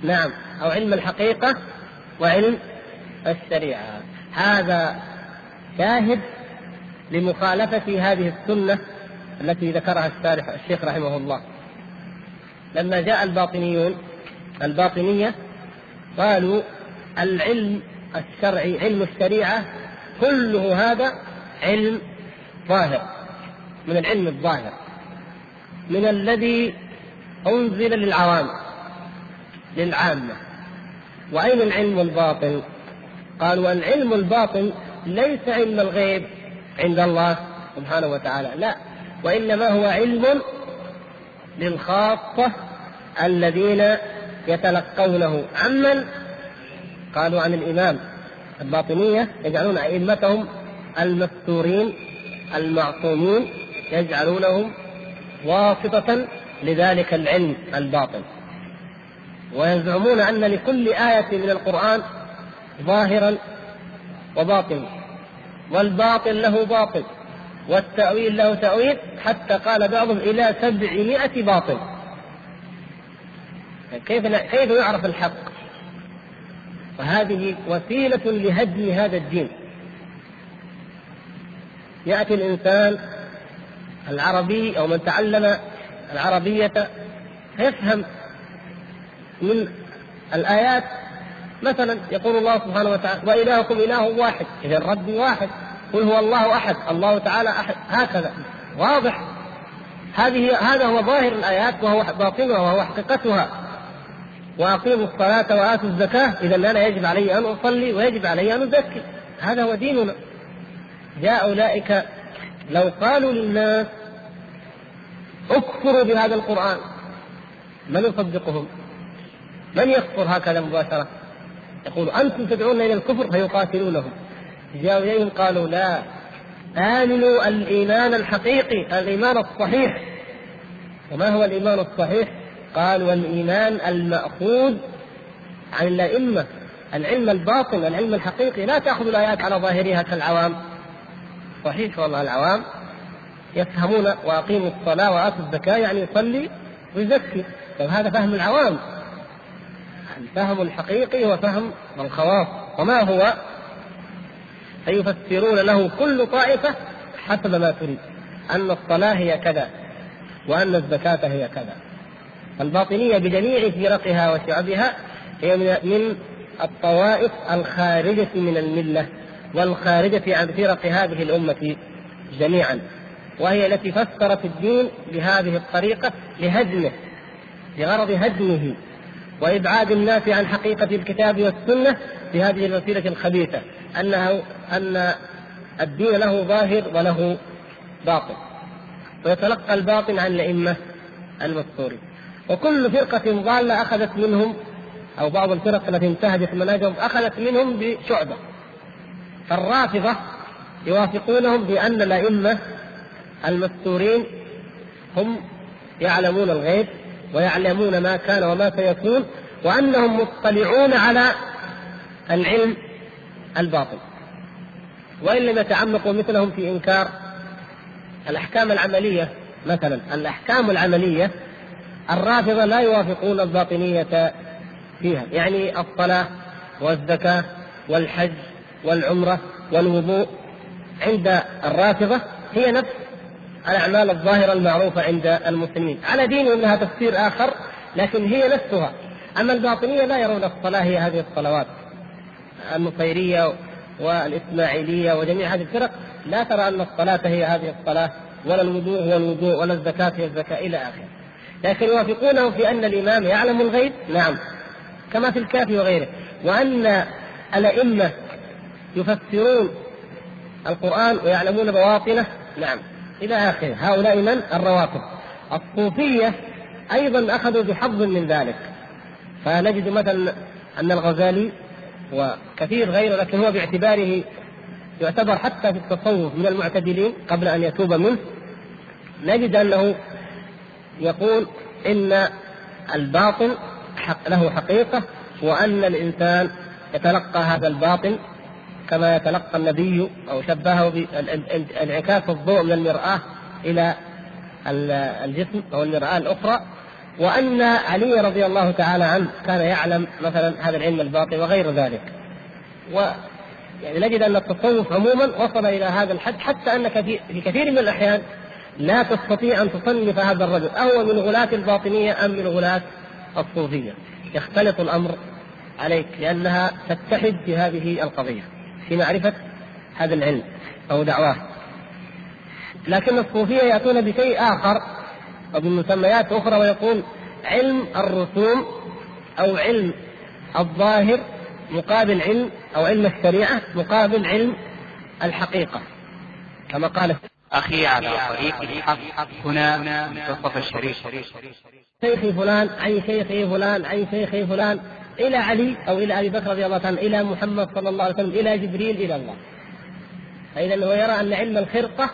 نعم أو علم الحقيقة وعلم الشريعة. هذا شاهد لمخالفة هذه السنة التي ذكرها الشيخ رحمه الله. لما جاء الباطنيون الباطنية قالوا العلم الشرعي علم الشريعة كله هذا علم ظاهر من العلم الظاهر من الذي أنزل للعوام للعامة. وأين العلم الباطن؟ قالوا العلم الباطن ليس علم الغيب عند الله سبحانه وتعالى. لا وإنما هو علم للخاصة الذين يتلقونه. عمن؟ قالوا عن الإمام. الباطنية يجعلون أئمتهم المستورين المعصومين يجعلونهم واسطة لذلك العلم الباطن. ويزعمون أن لكل آية من القرآن ظاهرا وباطنا والباطل له باطل والتأويل له تأويل حتى قال بعضهم إلى سبعمائة باطل كيف كيف يعرف الحق؟ وهذه وسيلة لهدم هذا الدين يأتي الإنسان العربي أو من تعلم العربية فيفهم من الآيات مثلا يقول الله سبحانه وتعالى وإلهكم إله واحد. إذا الرب واحد. قل هو الله أحد الله تعالى أحد. هكذا. واضح. هذه هذا هو ظاهر الآيات وهو باطنها وهو حقيقتها. وأقيموا الصلاة وآتوا الزكاة. إذا أنا يجب علي أن أصلي ويجب علي أن أزكي. هذا هو ديننا. جاء أولئك لو قالوا للناس اكفروا بهذا القرآن. من يصدقهم؟ من يكفر هكذا مباشرة؟ يقول أنتم تدعون إلى الكفر فيقاتلونهم. جاءوا إليهم قالوا لا. آمنوا الإيمان الحقيقي الإيمان الصحيح. وما هو الإيمان الصحيح؟ قال والإيمان المأخوذ عن الأئمة. العلم الباطن العلم الحقيقي. لا تأخذ الآيات على ظاهرها كالعوام. صحيح والله العوام. يفهمون وأقيموا الصلاة وآتوا الزكاة يعني يصلي ويزكي. طيب هذا فهم العوام. الفهم الحقيقي هو فهم الخواص. وما هو؟ فيفسرون له كل طائفة حسب ما تريد. أن الصلاة هي كذا وأن الزكاة هي كذا. الباطنيه بجميع فرقها وشعبها هي من الطوائف الخارجة من الملة والخارجة عن فرق هذه الأمة جميعا. وهي التي فسرت الدين بهذه الطريقة لهدمه لغرض هدمه. وإبعاد الناس عن حقيقة الكتاب والسنة بهذه الوسيلة الخبيثة أنه أن الدين له ظاهر وله باطن. ويتلقى الباطن عن الأئمة المذكورين وكل فرقة ضالة أخذت منهم أو بعض الفرق التي انتهجت مناجهم أخذت منهم بشعبة. فالرافضة يوافقونهم بأن الأئمة المستورين هم يعلمون الغيب ويعلمون ما كان وما سيكون وأنهم مطلعون على العلم الباطل. وإن لم يتعمقوا مثلهم في إنكار الأحكام العملية مثلا الأحكام العملية الرافضة لا يوافقون الباطنية فيها يعني الصلاة والزكاة والحج والعمرة والوضوء عند الرافضة هي نفس الأعمال الظاهرة المعروفة عند المسلمين. على دين أنها تفسير آخر لكن هي نفسها. أما الباطنية لا يرون الصلاة هي هذه الصلوات النصيرية والإسماعيلية وجميع هذه الفرق. لا ترى أن الصلاة هي هذه الصلاة ولا الوضوء هو الوضوء ولا الزكاة هي الزكاة إلى آخره. لكن يوافقونه في أن الإمام يعلم الغيب؟ نعم. كما في الكافي وغيره. وأن الأئمة يفسرون القرآن ويعلمون بواطنه؟ نعم. إلى آخره. هؤلاء من؟ الرواتب الصوفية أيضا أخذوا بحظ من ذلك. فنجد مثلا أن الغزالي وكثير غيره لكن هو باعتباره يعتبر حتى في التصوف من المعتدلين قبل أن يتوب منه نجد أنه يقول إن الباطن حق له حقيقة وأن الإنسان يتلقى هذا الباطن كما يتلقى النبي أو شبهه بانعكاس الضوء من المرآة إلى الجسم أو المرآة الأخرى وأن علي رضي الله تعالى عنه كان يعلم مثلا هذا العلم الباطن وغير ذلك. و يعني نجد أن التصوف عموما وصل إلى هذا الحد حتى انك في كثير من الأحيان لا تستطيع أن تصنف هذا الرجل أهو من غلاة الباطنية أم من غلاة الصوفية. يختلط الأمر عليك لأنها تتحد في هذه القضية. في معرفة هذا العلم أو دعواه. لكن الصوفية يأتون بشيء آخر أو بمسميات أخرى ويقول علم الرسوم أو علم الظاهر مقابل علم أو علم الشريعة مقابل علم الحقيقة كما قال أخي على طريق الحق هنا منتصف الشريف. شيخي فلان عن شيخي فلان عن شيخي فلان. إلى علي أو إلى أبي بكر رضي الله عنه إلى محمد صلى الله عليه وسلم إلى جبريل إلى الله. فإذا هو يرى أن علم الخرقة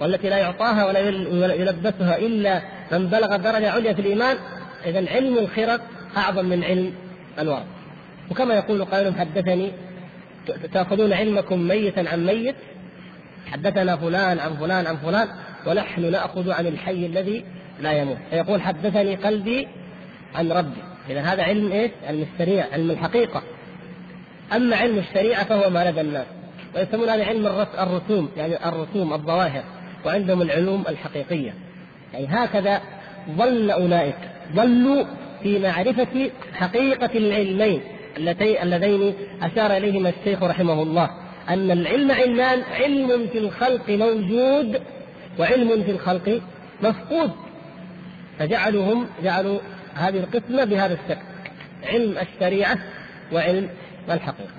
والتي لا يعطاها ولا يلبسها إلا من بلغ درجة عليا في الإيمان إذا علم الخرق أعظم من علم الورق. وكما يقول قائل حدثني تأخذون علمكم ميتا عن ميت حدثنا فلان عن فلان عن فلان ونحن نأخذ عن الحي الذي لا يموت. فيقول حدثني قلبي عن ربي. إذا هذا علم إيش؟ علم الشريعة علم الحقيقة. أما علم الشريعة فهو ما لدى الناس. ويسمون هذا علم الرسوم يعني الرسوم الظواهر. وعندهم العلوم الحقيقية. يعني هكذا ظل أولئك. ظلوا في معرفة حقيقة العلمين اللذين أشار إليهما الشيخ رحمه الله. أن العلم علمان علم في الخلق موجود وعلم في الخلق مفقود. فجعلوا هم جعلوا هذه القسمة بهذا الشكل علم الشريعة وعلم الحقيقة.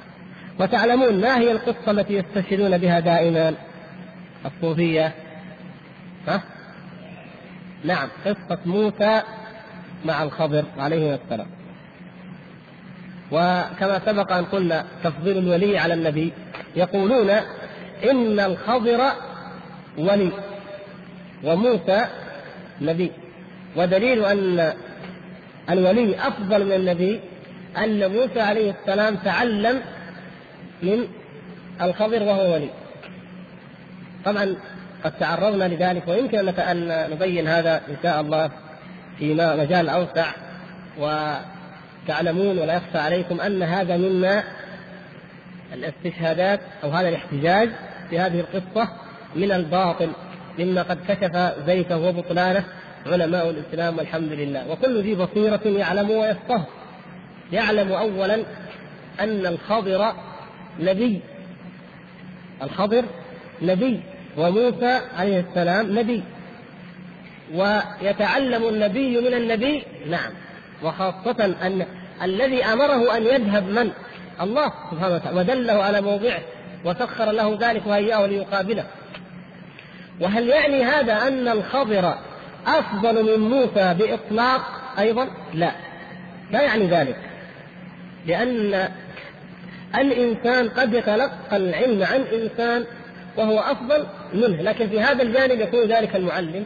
وتعلمون ما هي القصة التي يستشهدون بها دائما؟ الصوفية. ها؟ نعم قصة موسى مع الخضر عليه السلام. وكما سبق أن قلنا تفضيل الولي على النبي يقولون إن الخضر ولي وموسى نبي. ودليل أن الولي أفضل من النبي أن موسى عليه السلام تعلم من الخضر وهو ولي. طبعا قد تعرضنا لذلك ويمكن أن نبين هذا إن شاء الله في مجال أوسع وتعلمون ولا يخفى عليكم أن هذا مما الاستشهادات أو هذا الاحتجاج في هذه القصة من الباطل مما قد كشف زيته وبطلانه علماء الإسلام والحمد لله. وكل ذي بصيرة يعلم ويفقه. يعلم أولا أن الخضر نبي. الخضر نبي. وموسى عليه السلام نبي. ويتعلم النبي من النبي. نعم. وخاصة أن الذي أمره أن يذهب من؟ الله سبحانه وتعالى. ودله على موضعه. وسخر له ذلك وهيأه ليقابله. وهل يعني هذا أن الخضر أفضل من موسى بإطلاق أيضا؟ لا. لا يعني ذلك؟ لأن الإنسان قد يتلقى العلم عن إنسان وهو أفضل منه لكن في هذا الجانب يكون ذلك المعلم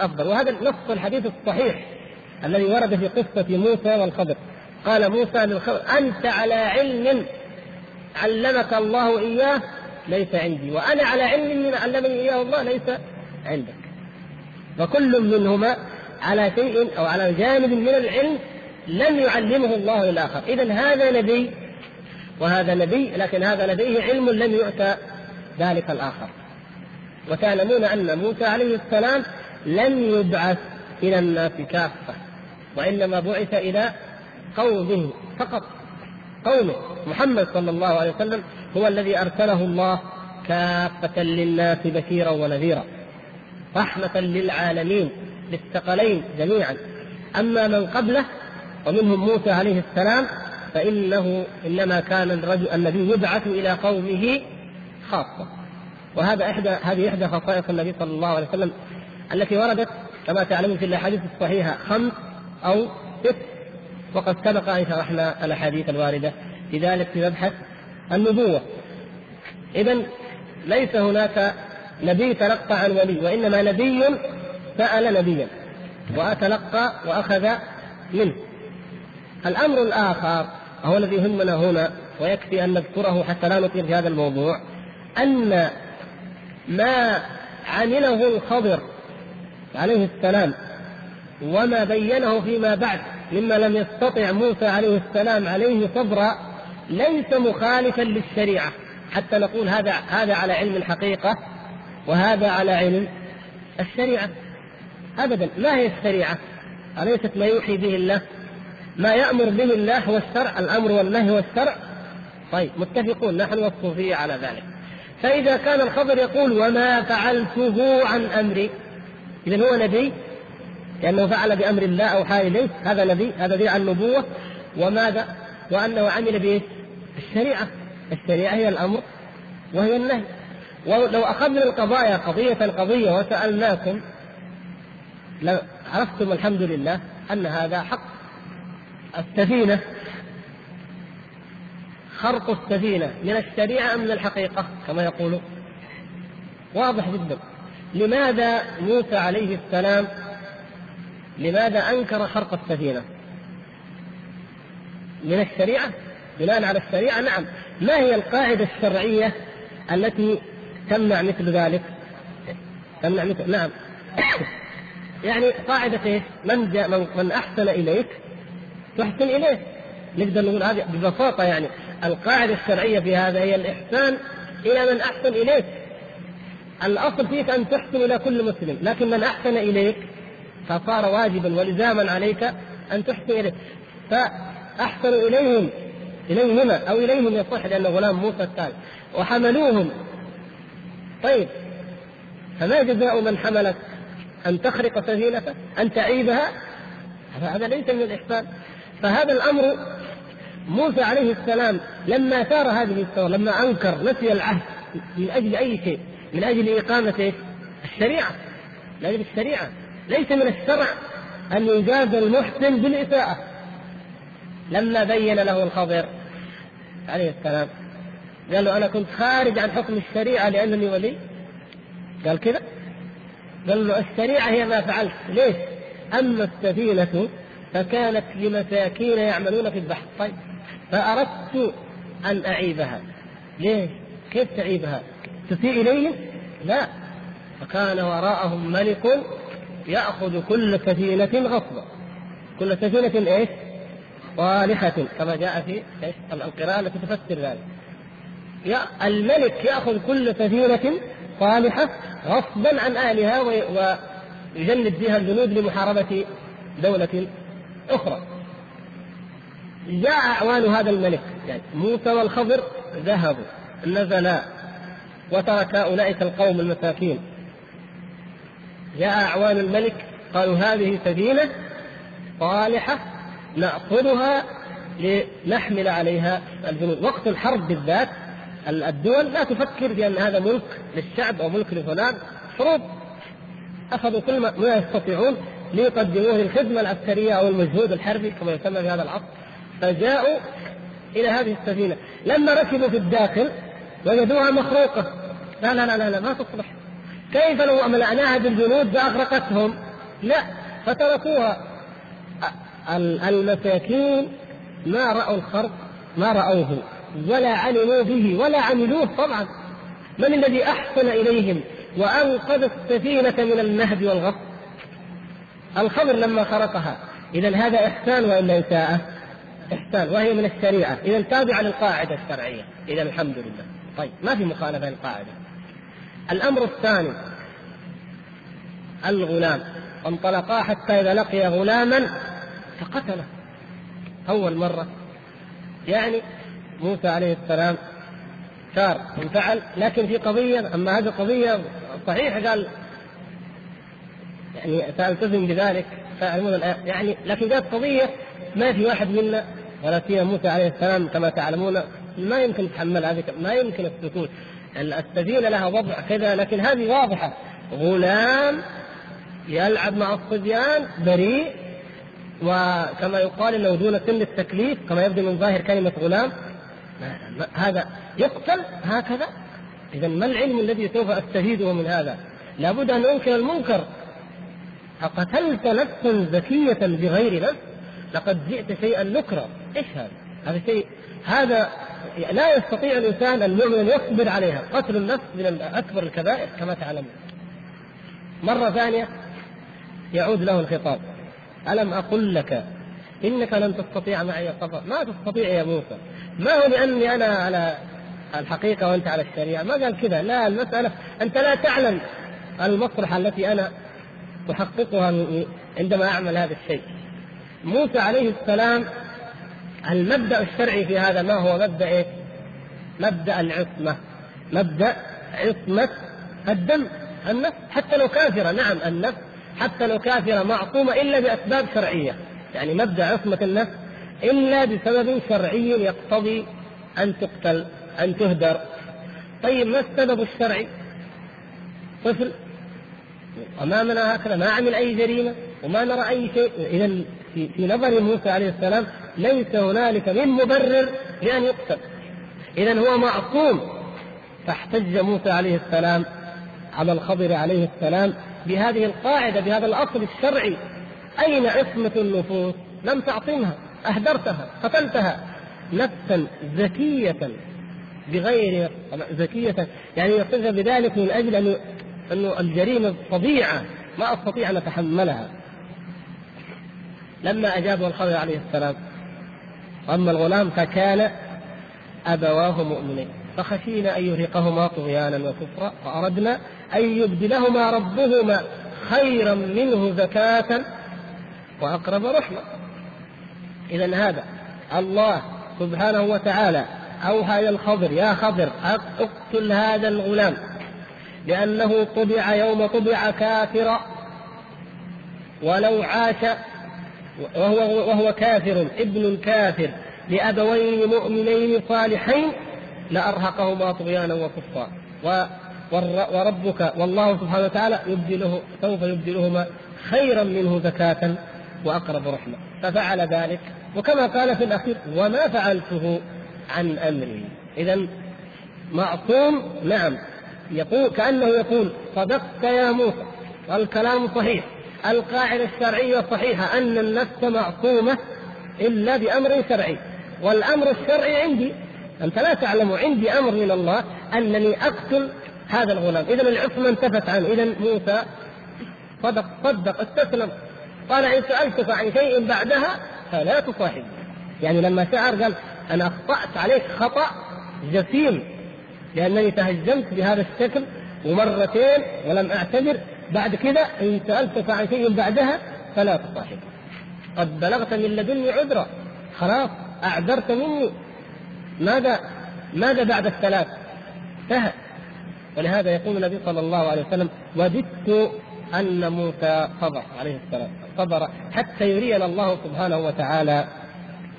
أفضل. وهذا نص الحديث الصحيح الذي ورد في قصة موسى والخضر. قال موسى للخضر أنت على علم علمك الله إياه ليس عندي وأنا على علم من علمني إياه الله ليس عندك. فكل منهما على شيء أو على جانب من العلم لم يعلمه الله للآخر. إذا هذا نبي وهذا نبي لكن هذا لديه علم لم يؤتى ذلك الآخر. وتعلمون أن موسى عليه السلام لم يبعث إلى الناس كافة وإنما بعث إلى قومه فقط. قومه محمد صلى الله عليه وسلم هو الذي أرسله الله كافة للناس بشيرا ونذيرا. رحمة للعالمين للثقلين جميعا. أما من قبله ومنهم موسى عليه السلام فإنه إنما كان الرجل الذي يبعث إلى قومه خاصة. وهذا إحدى هذه إحدى خصائص النبي صلى الله عليه وسلم التي وردت كما تعلمون في الأحاديث الصحيحة خمس أو ست. وقد سبق أن شرحنا الأحاديث الواردة في ذلك في مبحث النبوة. إذا ليس هناك نبي تلقى عن ولي وإنما نبي سأل نبيا وأتلقى وأخذ منه. الأمر الآخر هو الذي يهمنا هنا ويكفي أن نذكره حتى لا نطيل في هذا الموضوع أن ما عمله الخضر عليه السلام وما بينه فيما بعد مما لم يستطع موسى عليه السلام عليه صبرا ليس مخالفا للشريعة. حتى نقول هذا هذا على علم الحقيقة وهذا على علم الشريعة. ابدا ما هي الشريعة؟ أليست ما يوحي به الله؟ ما يأمر به الله هو الشرع؟ الأمر والنهي والشرع طيب متفقون نحن والصوفية على ذلك. فإذا كان الخبر يقول وما فعلته عن أمري اذا هو نبي؟ لأنه فعل بأمر الله اوحى إليه هذا نبي هذا دليل على النبوه وماذا؟ وأنه عمل به الشريعة. الشريعة هي الأمر وهي النهي. ولو أخذنا القضايا قضية قضية وسألناكم عرفتم الحمد لله أن هذا حق. السفينة خرق السفينة من الشريعة أم من الحقيقة؟ كما يقولون. واضح جدا. لماذا موسى عليه السلام لماذا أنكر خرق السفينة؟ من الشريعة؟ بناء على الشريعة؟ نعم. ما هي القاعدة الشرعية التي تمنع مثل ذلك؟ تمنع مثل نعم. يعني قاعدة إيش؟ من جاء من, من أحسن إليك تحسن إليه. نقدر نقول هذه ببساطة يعني. القاعدة الشرعية في هذا هي الإحسان إلى من أحسن إليك. الأصل فيك أن تحسن إلى كل مسلم لكن من أحسن إليك فصار واجبا ولزاما عليك أن تحسن إليه. فأحسنوا إليهم إليهما أو إليهم يصح لأن غلام موسى الثاني. وحملوهم. طيب فما جزاء من حملك أن تخرق سفينته أن تعيبها؟ هذا ليس من الإحسان. فهذا الأمر موسى عليه السلام لما ثار هذه الثورة لما أنكر نسي العهد من أجل أي شيء؟ من أجل إقامة الشريعة. من أجل الشريعة. ليس من الشرع أن يجاز المحسن بالإساءة. لما بين له الخضر عليه السلام. قال له أنا كنت خارج عن حكم الشريعة لأنني ولي. قال كذا. قال له الشريعة هي ما فعلت. ليش؟ أما السفينة فكانت لمساكين يعملون في البحر. طيب. فأردت أن أعيبها. ليش؟ كيف تعيبها؟ تسيء إليهم؟ لا. فكان وراءهم ملك يأخذ كل سفينة غصبا. كل سفينة إيش؟ صالحة. كما جاء في القراءة التي تفسر ذلك. الملك يأخذ كل سفينة صالحة غصبا عن أهلها ويجند بها الجنود لمحاربة دولة أخرى. جاء أعوان هذا الملك يعني موسى والخضر ذهبوا نزلا وترك أولئك القوم المساكين. جاء أعوان الملك قالوا هذه سفينة صالحة نأخذها لنحمل عليها الجنود. وقت الحرب بالذات الدول لا تفكر بأن هذا ملك للشعب أو ملك لفلان. حروب أخذوا كل ما يستطيعون ليقدموه للخدمة العسكرية أو المجهود الحربي كما يسمى في هذا العصر. فجاءوا إلى هذه السفينة. لما ركبوا في الداخل وجدوها مخروقة. لا لا لا لا, ما تصلح. كيف لو ملأناها بالجنود فأغرقتهم؟ لا فتركوها. المساكين ما رأوا الخرق ما رأوه. ولا علموا به ولا عملوه طبعا. من الذي أحسن إليهم وأنقذ السفينة من النهب والغصب الخمر لما خرقها. إذا هذا إحسان وإلا إساءة إحسان. وهي من الشريعة. إذا تابعة للقاعدة الشرعية. إذا الحمد لله. طيب ما في مخالفة للقاعدة؟ الأمر الثاني الغلام. انطلقا حتى إذا لقي غلاما فقتله. أول مرة. يعني موسى عليه السلام صار انفعل لكن في قضية أما هذه القضية صحيح قال يعني سألتزم بذلك فيعلمون يعني لكن جاءت قضية ما في واحد منا ولا سيما موسى عليه السلام كما تعلمون ما يمكن تحمل هذه ما يمكن السكوت السفينة لها وضع كذا لكن هذه واضحة. غلام يلعب مع الصبيان بريء وكما يقال إنه دون سن التكليف كما يبدو من ظاهر كلمة غلام هذا يقتل هكذا إذا ما العلم الذي سوف أستفيده من هذا؟ لابد أن أنكر المنكر أقتلت نفسا زكية بغير نفس لقد جئت شيئا نكرا إيش هذا؟ هذا شيء هذا لا يستطيع الإنسان المؤمن أن يصبر عليها، قتل النفس من اكبر الكبائر كما تعلمون. مرة ثانية يعود له الخطاب ألم أقل لك إنك لن تستطيع معي صبرا ما تستطيع يا موسى. ما هو لأني أنا على الحقيقة وأنت على الشريعة. ما قال كذا. لا المسألة أنت لا تعلم المصلحة التي أنا أحققها عندما أعمل هذا الشيء. موسى عليه السلام المبدأ الشرعي في هذا ما هو مبدأ إيه؟ مبدأ العصمة. مبدأ عصمة الدم النفس. حتى لو كافرة. نعم النفس. حتى لو كافرة معصومة إلا بأسباب شرعية. يعني مبدأ عصمة النفس إلا بسبب شرعي يقتضي أن تقتل أن تهدر. طيب ما السبب الشرعي؟ طفل. امامنا هكذا؟ ما عمل أي جريمة وما نرى أي شيء. اذا في, في نظر موسى عليه السلام ليس هنالك من مبرر لأن يقتل. اذا هو معصوم. فاحتج موسى عليه السلام على الخضر عليه السلام بهذه القاعدة بهذا الأصل الشرعي. أين عصمة النفوس؟ لم تعصمها أهدرتها قتلتها. نفسا زكية بغير زكية. يعني يصف بذلك من أجل أن أنه الجريمة فظيعة ما أستطيع أن أتحملها. لما أجابه الخضر عليه السلام أما الغلام فكان أبواه مؤمنين. فخشينا أن يرهقهما طغيانا وكفرا فأردنا أن يبدلهما ربهما خيرا منه زكاة وأقرب رحمة. إذا هذا الله سبحانه وتعالى أوحى إلى الخضر يا خضر أقتل هذا الغلام لأنه طبع يوم طبع كافرا ولو عاش وهو وهو كافر ابن كافر لأبوين مؤمنين صالحين لأرهقهما طغيانا وكفرا. وربك والله سبحانه وتعالى يبدله سوف يبدلهما خيرا منه زكاة. وأقرب رحمة. ففعل ذلك. وكما قال في الأخير وما فعلته عن أمري. إذا معصوم نعم. يقول كأنه يقول صدقت يا موسى. والكلام صحيح. القاعدة الشرعية صحيحة أن النفس معصومة إلا بأمر شرعي. والأمر الشرعي عندي. أنت لا تعلم عندي أمر من الله أنني أقتل هذا الغلام. إذا العصمة انتفت عنه. إذا موسى صدق صدق استسلم. قال إن سألتك عن شيء بعدها فلا تصاحبني يعني لما شعر قال أنا أخطأت عليك خطأ جسيم لأنني تهجمت بهذا الشكل ومرتين ولم أعتذر بعد كذا إن سألتك عن شيء بعدها فلا تصاحب قد بلغت من لدني عذرا. خلاص أعذرت مني. ماذا ماذا بعد الثلاث؟ سهل ولهذا يقول النبي صلى الله عليه وسلم وددت أن موسى صبر عليه السلام. صبر حتى يرينا الله سبحانه وتعالى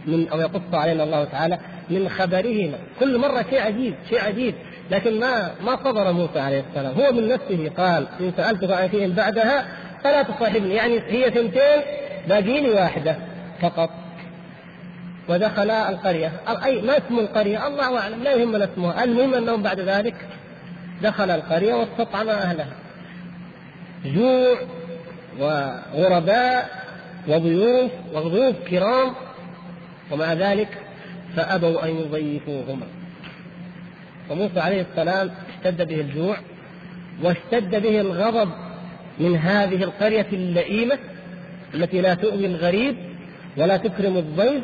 من أو يقص علينا الله تعالى من خبرهما. كل مرة شيء عجيب شيء عجيب. لكن ما ما صبر موسى عليه السلام. هو من نفسه قال إن سألتك عن شيء بعدها فلا تصاحبني. يعني هي ثنتين باقي لي واحدة فقط. ودخل القرية. اي ما اسم القرية؟ الله أعلم. لا يهمنا اسمها. المهم أنهم بعد ذلك دخل القرية واستطعم أهلها. جوع وغرباء وضيوف وضيوف كرام ومع ذلك فأبوا أن يضيفوهما. وموسى عليه السلام اشتد به الجوع واشتد به الغضب من هذه القرية اللئيمة التي لا تؤوي الغريب ولا تكرم الضيف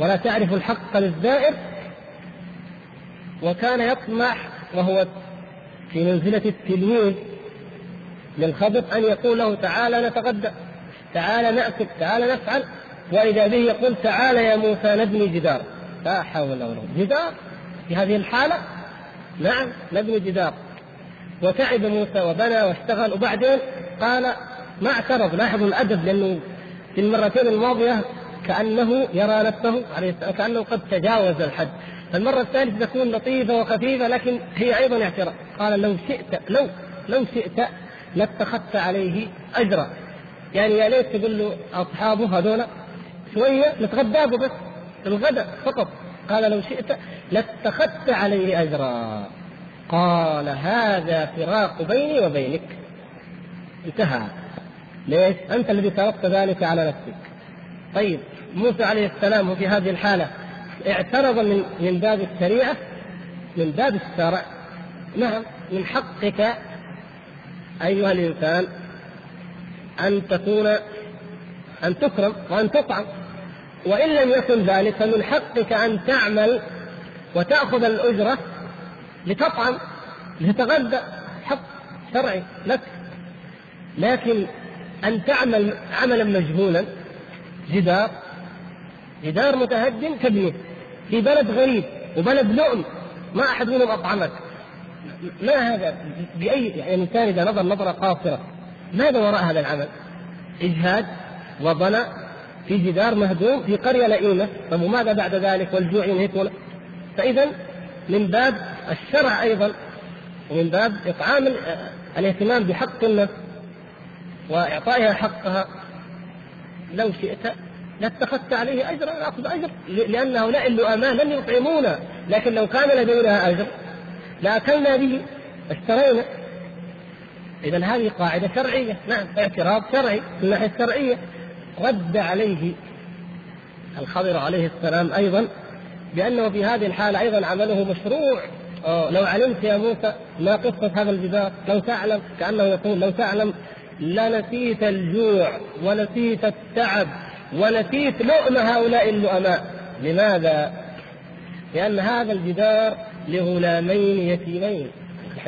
ولا تعرف الحق للزائر. وكان يطمح وهو في منزلة التلميذ للخضر أن يقول له تعالى نتغدى تعالى نأكل تعالى نفعل. وإذا به يقول تعال يا موسى نبني جدار. لا حول ولا قوة. جدار؟ في هذه الحالة؟ نعم نبني جدار. وتعب موسى وبنى واشتغل. وبعدين قال ما اعترض لاحظوا الأدب لأنه في المرتين الماضية كأنه يرى نفسه عليه كأنه قد تجاوز الحد. المرة الثالثة تكون لطيفة وخفيفة لكن هي أيضا اعتراض. قال لو شئت لو لو شئت لاتخذت عليه أجرا. يعني يا ليت تقول له أصحابه هذول شوية نتغدى بس الغداء فقط. قال لو شئت لاتخذت عليه أجرا. قال هذا فراق بيني وبينك. انتهى. ليش؟ أنت الذي تركت ذلك على نفسك. طيب موسى عليه السلام في هذه الحالة اعترض من من باب الشريعة من باب الشرع. نعم من حقك أيها الإنسان أن تكون أن تكرم وأن تطعم. وإن لم يكن ذلك فمن حقك أن تعمل وتأخذ الأجرة لتطعم لتتغدى. حق شرعي لك. لكن أن تعمل عملا مجهولا جدار جدار متهدم تبنيه في بلد غريب وبلد لؤم ما أحد منهم أطعمك. ما هذا بأي يعني الإنسان إذا نظر نظرة قاصرة؟ ماذا وراء هذا العمل؟ إجهاد وبنى في جدار مهدوم في قرية لئيمة. طب وماذا بعد ذلك؟ والجوع ينهك ولا؟ فإذا من باب الشرع أيضا ومن باب إطعام الاهتمام بحق النفس وإعطائها حقها لو شئت لاتخذت عليه أجرا أخذ أجر لأن هؤلاء اللؤماء لم يطعمونا لكن لو كان لدينا أجر لأكلنا به اشترينا. إذا هذه قاعدة شرعية. نعم اعتراض شرعي من الناحية الشرعية. رد عليه الخضر عليه السلام أيضا بأنه في هذه الحالة أيضا عمله مشروع. لو علمت يا موسى ما قصة هذا الجدار لو تعلم كأنه يقول لو تعلم لنسيت الجوع ونسيت التعب ونسيت لؤم هؤلاء اللؤماء. لماذا؟ لأن هذا الجدار لغلامين يتيمين.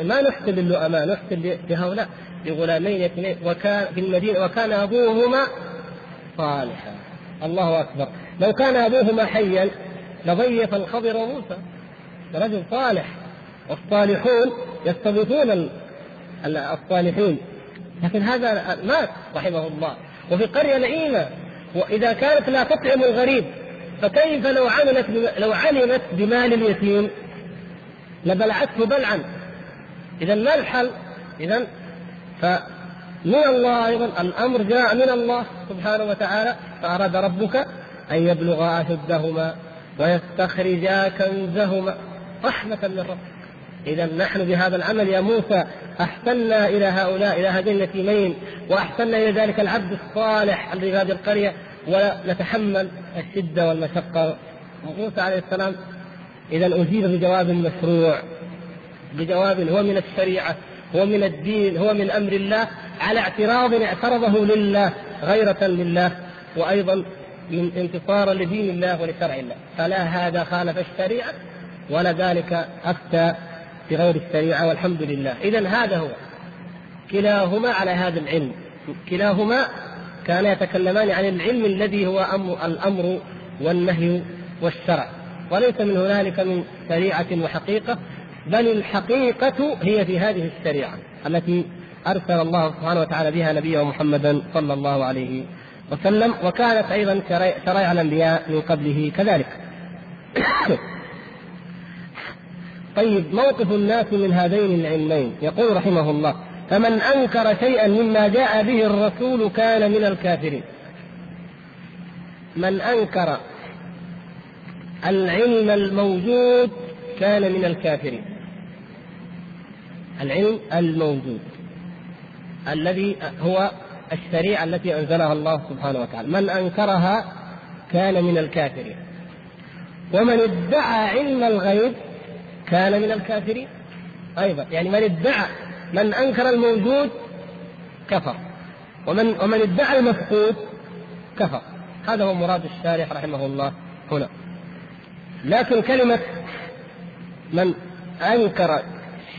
ما نحسب اللؤماء نحسب لهؤلاء. لغلامين يتيمين. وكان في المدينة وكان أبوهما صالحا. الله أكبر. لو كان أبوهما حيا لضيف الخضر وموسى رجل صالح. والصالحون يستضيفون الصالحين. لكن هذا مات رحمه الله. وفي قرية نعيمة. وإذا كانت لا تطعم الغريب فكيف لو عملت لو علمت بمال اليتيم؟ لبلعته بلعا. إذا ما الحل؟ إذا فمن الله أيضا الأمر جاء من الله سبحانه وتعالى فأراد ربك أن يبلغا أشدهما ويستخرجا كنزهما. رحمة من ربك. إذا نحن بهذا العمل يا موسى أحسنا إلى هؤلاء إلى هذين اليتيمين وأحسنا إلى ذلك العبد الصالح الذي في هذه القرية ونتحمل الشدة والمشقة. موسى عليه السلام إذا أجيب بجواب مشروع بجواب هو من الشريعة هو من الدين هو من أمر الله على اعتراض اعترضه لله غيرة لله وأيضا من انتصارا لدين الله ولشرع الله. فلا هذا خالف الشريعة ولا ذلك أفتى بغير الشريعة والحمد لله. إذا هذا هو. كلاهما على هذا العلم. كلاهما كانا يتكلمان عن العلم الذي هو أمر الأمر والنهي والشرع. وليس من هنالك من شريعة وحقيقة بل الحقيقة هي في هذه الشريعة التي أرسل الله سبحانه وتعالى بها نبيه محمدا صلى الله عليه وسلم وكانت أيضا شرائع الأنبياء من قبله كذلك. طيب موقف الناس من هذين العلمين. يقول رحمه الله فمن أنكر شيئا مما جاء به الرسول كان من الكافرين. من أنكر العلم الموجود كان من الكافرين. العلم الموجود الذي هو الشريعة التي أنزلها الله سبحانه وتعالى. من أنكرها كان من الكافرين. ومن ادعى علم الغيب كان من الكافرين أيضا. يعني من ادعى من أنكر الموجود كفر. ومن ومن ادعى المفقود كفر. هذا هو مراد الشارح رحمه الله هنا. لكن كلمة من أنكر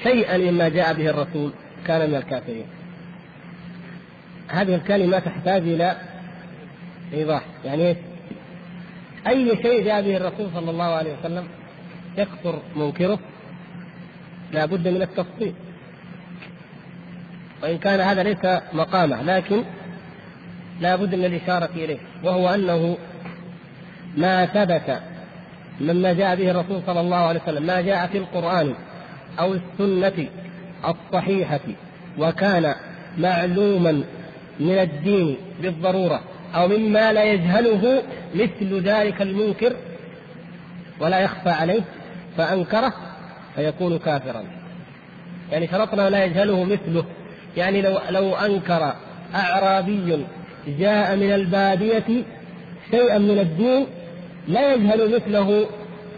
شيئا مما جاء به الرسول كان من الكافرين. هذه الكلمة تحتاج إلى إيضاح. يعني أي شيء جاء به الرسول صلى الله عليه وسلم يكثر منكره لا بد من التفصيل. وإن كان هذا ليس مقامه لكن لا بد من الإشارة إليه وهو أنه ما ثبت مما جاء به الرسول صلى الله عليه وسلم ما جاء في القرآن أو السنة الصحيحة وكان معلوما من الدين بالضرورة أو مما لا يجهله مثل ذلك المنكر ولا يخفى عليه فأنكره فيكون كافرا. يعني شرطنا لا يجهله مثله. يعني لو لو أنكر أعرابي جاء من البادية شيئا من الدين لا يجهل مثله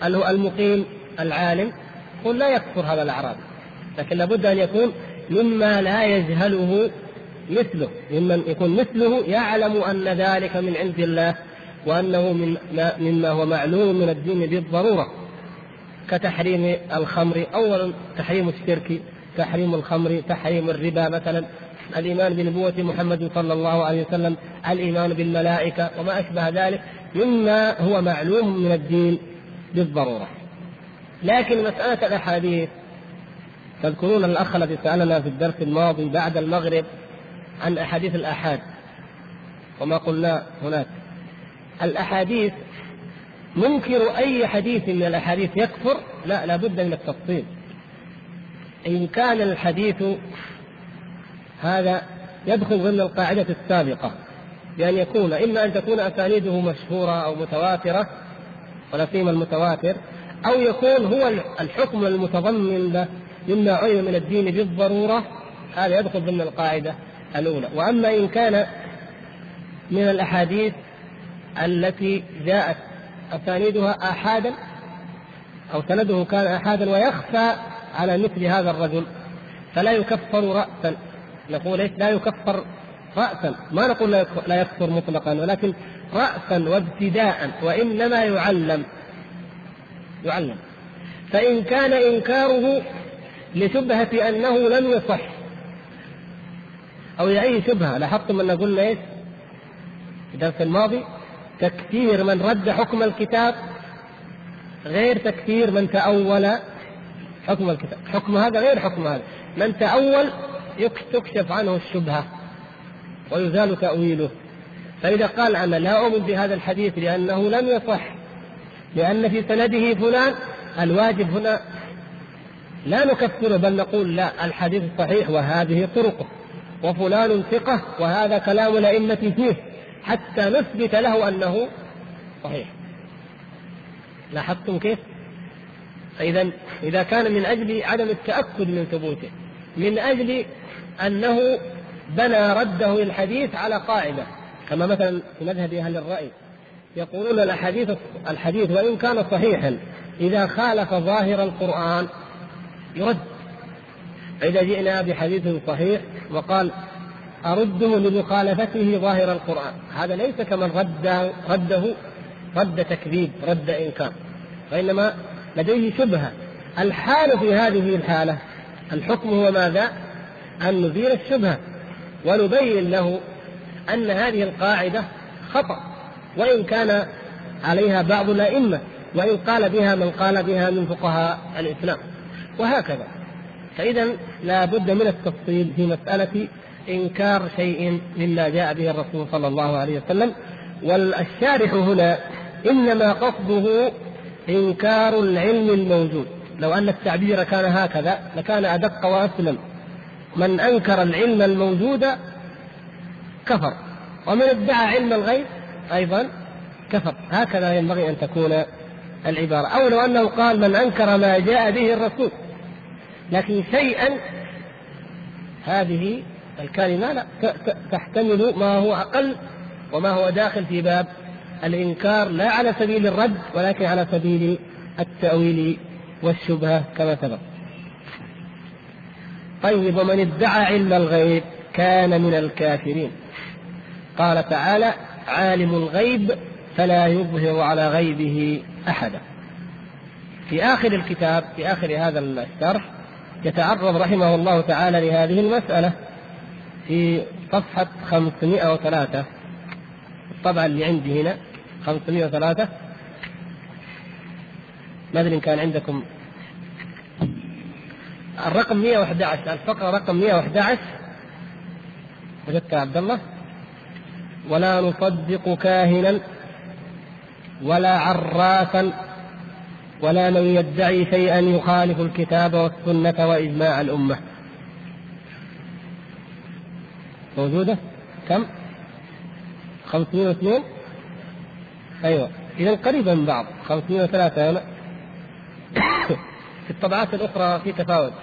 المقيم العالم قل لا يكفر هذا الأعرابي لكن لابد أن يكون مما لا يجهله مثله ممن يكون مثله يعلم أن ذلك من عند الله وأنه من مما هو معلوم من الدين بالضرورة. كتحريم الخمر أولا تحريم الشرك تحريم الخمر تحريم الربا مثلا الإيمان بنبوة محمد صلى الله عليه وسلم الإيمان بالملائكة وما أشبه ذلك. مما هو معلوم من الدين بالضرورة. لكن مسألة الأحاديث تذكرون الأخ الذي سألنا في الدرس الماضي بعد المغرب عن أحاديث الآحاد. وما قلنا هناك. الأحاديث منكر أي حديث من الأحاديث يكفر؟ لا لابد من التفصيل. إن كان الحديث هذا يدخل ضمن القاعدة السابقة. بأن يكون إما أن تكون أسانيده مشهورة أو متواترة ولا سيما المتواتر أو يكون هو الحكم المتضمن له مما علم من الدين بالضرورة هذا يدخل ضمن القاعدة الأولى. وأما إن كان من الأحاديث التي جاءت أسانيدها آحادا أو سنده كان آحادا ويخفى على مثل هذا الرجل فلا يكفر رأسا. نقول لا يكفر رأسا. ما نقول لا يكفر مطلقا ولكن رأسا وابتداء وإنما يعلم. يعلم. فإن كان إنكاره لشبهة أنه لم يصح أو لأي شبهة لاحظتم أن قلنا إيش؟ في الدرس الماضي تكفير من رد حكم الكتاب غير تكفير من تأول حكم الكتاب. حكم هذا غير حكم هذا. من تأول تكشف عنه الشبهة. ويزال تأويله. فإذا قال أنا لا أؤمن بهذا الحديث لأنه لم يصح. لأن في سنده فلان الواجب هنا لا نكفره بل نقول لا الحديث صحيح وهذه طرقه وفلان ثقة وهذا كلام الأئمة فيه حتى نثبت له أنه صحيح. لاحظتم كيف؟ فإذا إذا كان من أجل عدم التأكد من ثبوته من أجل أنه بنى رده للحديث على قاعدة كما مثلا في مذهب أهل الرأي يقولون الحديث الحديث وإن كان صحيحا إذا خالف ظاهر القرآن يرد. فإذا جئنا بحديث صحيح وقال أرده لمخالفته ظاهر القرآن هذا ليس كمن رد رده رد تكذيب رد إنكار وإنما لديه شبهة. الحال في هذه الحالة الحكم هو ماذا؟ أن نزيل الشبهة. ونبين له أن هذه القاعدة خطأ وإن كان عليها بعض الأئمة وإن قال بها من قال بها من فقهاء الإسلام. وهكذا. فإذا لا بد من التفصيل في مسألة إنكار شيء مما جاء به الرسول صلى الله عليه وسلم. والشارح هنا إنما قصده إنكار العلم الموجود. لو أن التعبير كان هكذا لكان أدق وأسلم. من أنكر العلم الموجود كفر ومن ادعى علم الغيب أيضا كفر. هكذا ينبغي أن تكون العبارة. أو لو أنه قال من أنكر ما جاء به الرسول لكن شيئا هذه الكلمة لا تحتمل ما هو أقل وما هو داخل في باب الإنكار لا على سبيل الرد ولكن على سبيل التأويل والشبهة كما سبق. طيب ومن ادعى علم الغيب كان من الكافرين. قال تعالى عالم الغيب فلا يظهر على غيبه أحدا. في آخر الكتاب في آخر هذا الشرح يتعرض رحمه الله تعالى لهذه المسألة في صفحة 503 الطبعة اللي عندي هنا 503 ما أدري إن كان عندكم الرقم 111 الفقرة رقم 111 وجدت عبد الله. ولا نصدق كاهنا ولا عرافا ولا من يدعي شيئا يخالف الكتاب والسنة وإجماع الأمة. موجودة؟ كم؟ 502 أيوة. إذا قريبة من بعض. 503 هنا. في الطبعات الأخرى في تفاوت.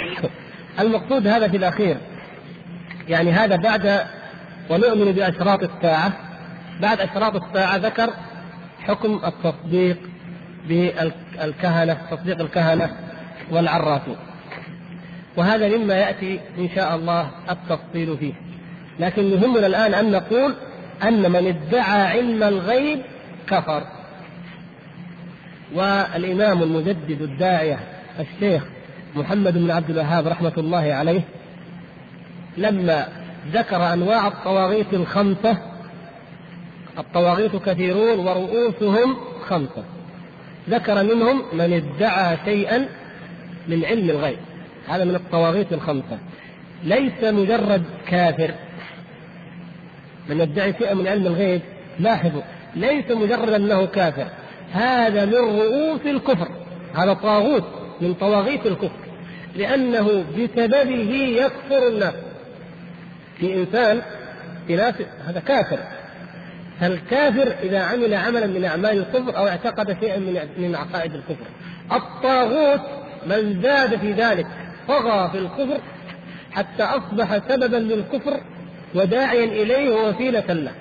المقصود هذا في الأخير. يعني هذا بعد ونؤمن بأشراط الساعة بعد أشراط الساعة ذكر حكم التصديق بالكهنة تصديق الكهنة والعرافين وهذا مما يأتي إن شاء الله التفصيل فيه. لكن يهمنا الآن أن نقول أن من ادعى علم الغيب كفر. والإمام المجدد الداعية الشيخ محمد بن عبد الوهاب رحمة الله عليه لما ذكر أنواع الطواغيت الخمسة الطواغيت كثيرون ورؤوسهم خمسة ذكر منهم من ادعى شيئا من علم الغيب. هذا من الطواغيت الخمسة ليس مجرد كافر. من يدعي شيئا من علم الغيب لاحظوا ليس مجرد أنه كافر. هذا من رؤوس الكفر. هذا طاغوت. من طواغيت الكفر لأنه بسببه يكفر الناس. في إنسان في ناس هذا كافر. فالكافر إذا عمل عملا من أعمال الكفر أو اعتقد شيئا من من عقائد الكفر؟ الطاغوت من زاد في ذلك طغى في الكفر حتى أصبح سببا للكفر وداعيا إليه ووسيلة له.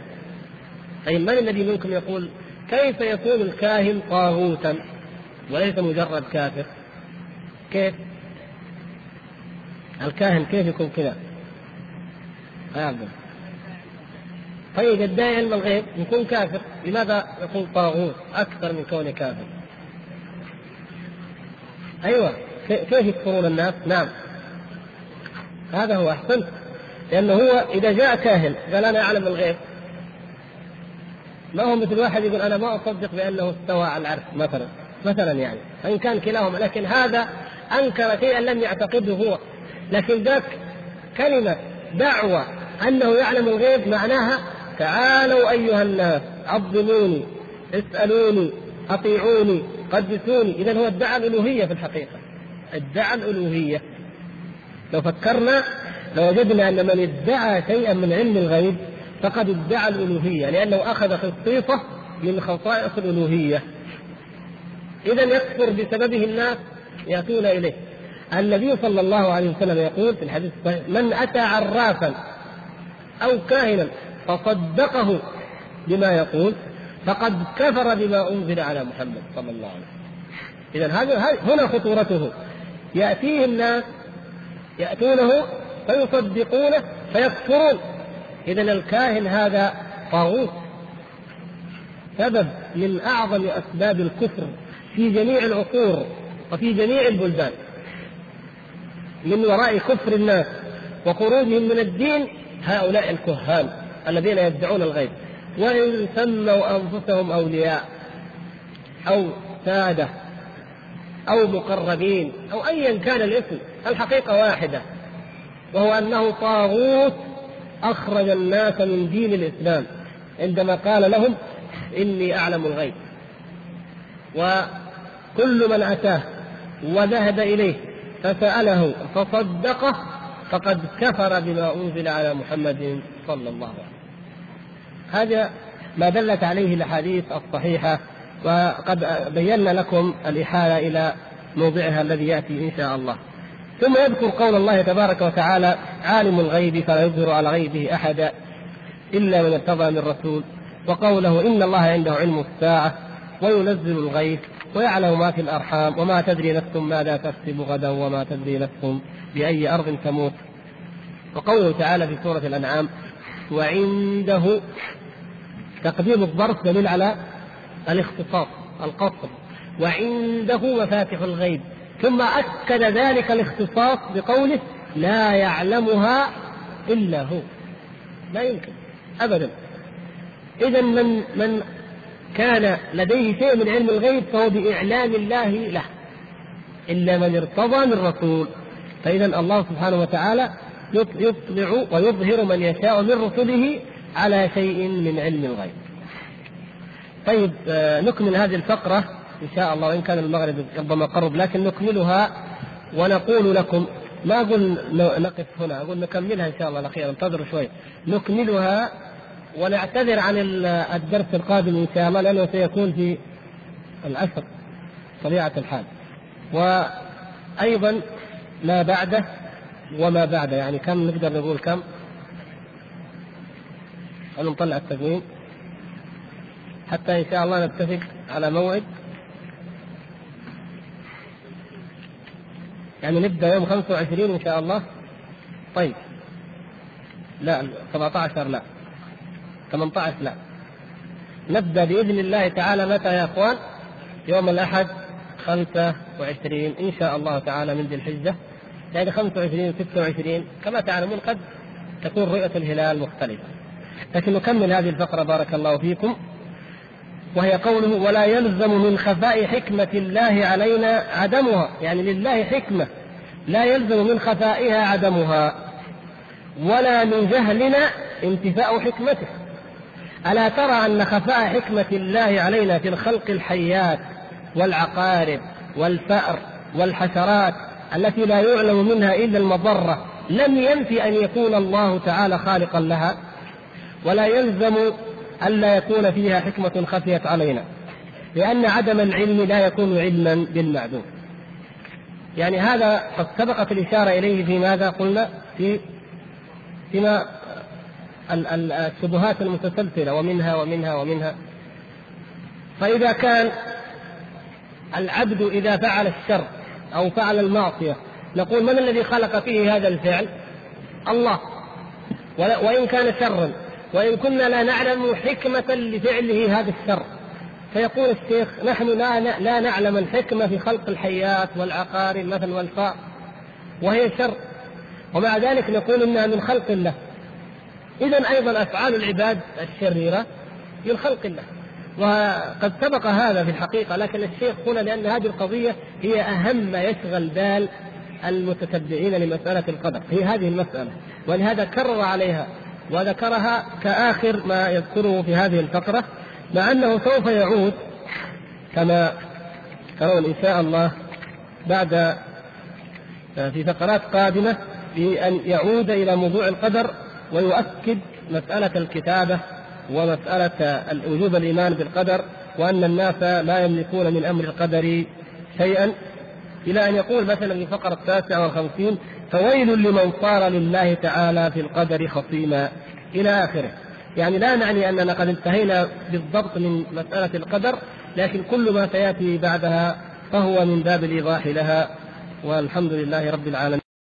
طيب من الذي منكم يقول كيف يكون الكاهن طاغوتا وليس مجرد كافر؟ كيف؟ الكاهن كيف يكون كذا؟ يا طيب يدعي علم الغيب يكون كافر لماذا يكون طاغوت أكثر من كونه كافر؟ أيوه كيف يكفرون الناس؟ نعم. هذا هو احسنت لأنه هو إذا جاء كاهن قال أنا أعلم الغيب. ما هو مثل واحد يقول أنا ما أصدق بأنه استوى على العرش مثلا مثلا يعني فإن كان كلاهما لكن هذا أنكر شيئا لم يعتقده هو. لكن ذاك كلمة دعوة أنه يعلم الغيب معناها تعالوا أيها الناس عظموني اسألوني أطيعوني قدسوني. اذا هو ادعى الألوهية في الحقيقة. ادعى الألوهية. لو فكرنا لوجدنا أن من ادعى شيئا من علم الغيب فقد ادعى الألوهية لأنه أخذ خصيصه من خصائص الألوهية. اذا يكفر بسببه الناس يأتون إليه. النبي صلى الله عليه وسلم يقول في الحديث الصحيح من أتى عرافا أو كاهنا فصدقه بما يقول فقد كفر بما أنزل على محمد صلى الله عليه وسلم. اذا هذا هنا خطورته. يأتيه الناس يأتونه فيصدقونه فيكفرون. اذا الكاهن هذا طاغوت. سبب من أعظم أسباب الكفر في جميع العصور وفي جميع البلدان. من وراء كفر الناس وخروجهم من الدين هؤلاء الكهان الذين يدعون الغيب. وإن سموا أنفسهم أولياء أو سادة أو مقربين أو أيا كان الاسم الحقيقة واحدة وهو أنه طاغوت أخرج الناس من دين الإسلام. عندما قال لهم إني أعلم الغيب. وكل من أتاه وذهب إليه فسأله فصدقه فقد كفر بما أنزل على محمد صلى الله عليه وسلم هذا ما دلت عليه الأحاديث الصحيحة وقد بينا لكم الاحاله إلى موضعها الذي يأتي إن شاء الله. ثم يذكر قول الله تبارك وتعالى عالم الغيب فلا يظهر على غيبه احدا إلا من ارتضى من رسول وقوله إن الله عنده علم الساعة وينزل الغيث ويعلم ما في الأرحام وما تدري نفس ماذا تكسب غدا وما تدري نفس بأي أرض تموت. وقوله تعالى في سورة الأنعام وعنده تقديم الظرف دليل على الاختصاص القصر. وعنده مفاتح الغيب. ثم أكد ذلك الاختصاص بقوله لا يعلمها إلا هو. لا يمكن. أبدا. إذا من من كان لديه شيء من علم الغيب فهو بإعلام الله له. إلا من ارتضى من رسول. فإذا الله سبحانه وتعالى يطلع ويظهر من يشاء من رسله على شيء من علم الغيب. طيب آه، نكمل هذه الفقرة إن شاء الله وإن كان المغرب ربما قرب لكن نكملها ونقول لكم ما أقول نقف هنا أقول نكملها إن شاء الله الأخير انتظروا شوي. نكملها ونعتذر عن الدرس القادم إن شاء الله لأنه سيكون في العصر طبيعة الحال. وأيضا ما بعده وما بعده يعني كم نقدر نقول كم؟ خلينا نطلع التقويم؟ حتى إن شاء الله نتفق على موعد. يعني نبدأ يوم 25 إن شاء الله. طيب. لا 17 لا. 18 لا. نبدأ بإذن الله تعالى متى يا إخوان؟ يوم الأحد 25 إن شاء الله تعالى من ذي الحجة. يعني 25 26 كما تعلمون قد تكون رؤية الهلال مختلفة. لكن نكمل هذه الفقرة بارك الله فيكم. وهي قوله ولا يلزم من خفاء حكمة الله علينا عدمها. يعني لله حكمة. لا يلزم من خفائها عدمها. ولا من جهلنا انتفاء حكمته. ألا ترى أن خفاء حكمة الله علينا في الخلق الحيات والعقارب والفأر والحشرات التي لا يعلم منها إلا المضرة لم ينفي أن يكون الله تعالى خالقا لها؟ ولا يلزم ألا يكون فيها حكمة خفيت علينا لأن عدم العلم لا يكون علما بالمعدوم. يعني هذا قد سبقت الإشارة إليه في ماذا قلنا؟ في فيما الشبهات المتسلسلة ومنها ومنها ومنها. فإذا كان العبد إذا فعل الشر أو فعل المعصية نقول من الذي خلق فيه هذا الفعل؟ الله. وإن كان شرا. وإن كنا لا نعلم حكمة لفعله هذا الشر. فيقول الشيخ نحن لا لا نعلم الحكمة في خلق الحيات والعقارب مثلا والفاء وهي شر. ومع ذلك نقول إنها من خلق الله. اذا أيضا أفعال العباد الشريرة من خلق الله. وقد سبق هذا في الحقيقة لكن الشيخ هنا لأن هذه القضية هي أهم ما يشغل بال المتتبعين لمسألة القدر. هي هذه المسألة. ولهذا كرر عليها وذكرها كآخر ما يذكره في هذه الفقرة مع أنه سوف يعود كما ترون إن شاء الله بعد آه، في فقرات قادمة بأن يعود إلى موضوع القدر ويؤكد مسألة الكتابة ومسألة وجوب الإيمان بالقدر وأن الناس لا يملكون من أمر القدر شيئا. إلى أن يقول مثلا في الفقرة التاسعة والخمسين فويل لمن صار لله تعالى في القدر خصيما. إلى آخره. يعني لا نعني أننا قد انتهينا بالضبط من مسألة القدر لكن كل ما سيأتي بعدها فهو من باب الإيضاح لها. والحمد لله رب العالمين.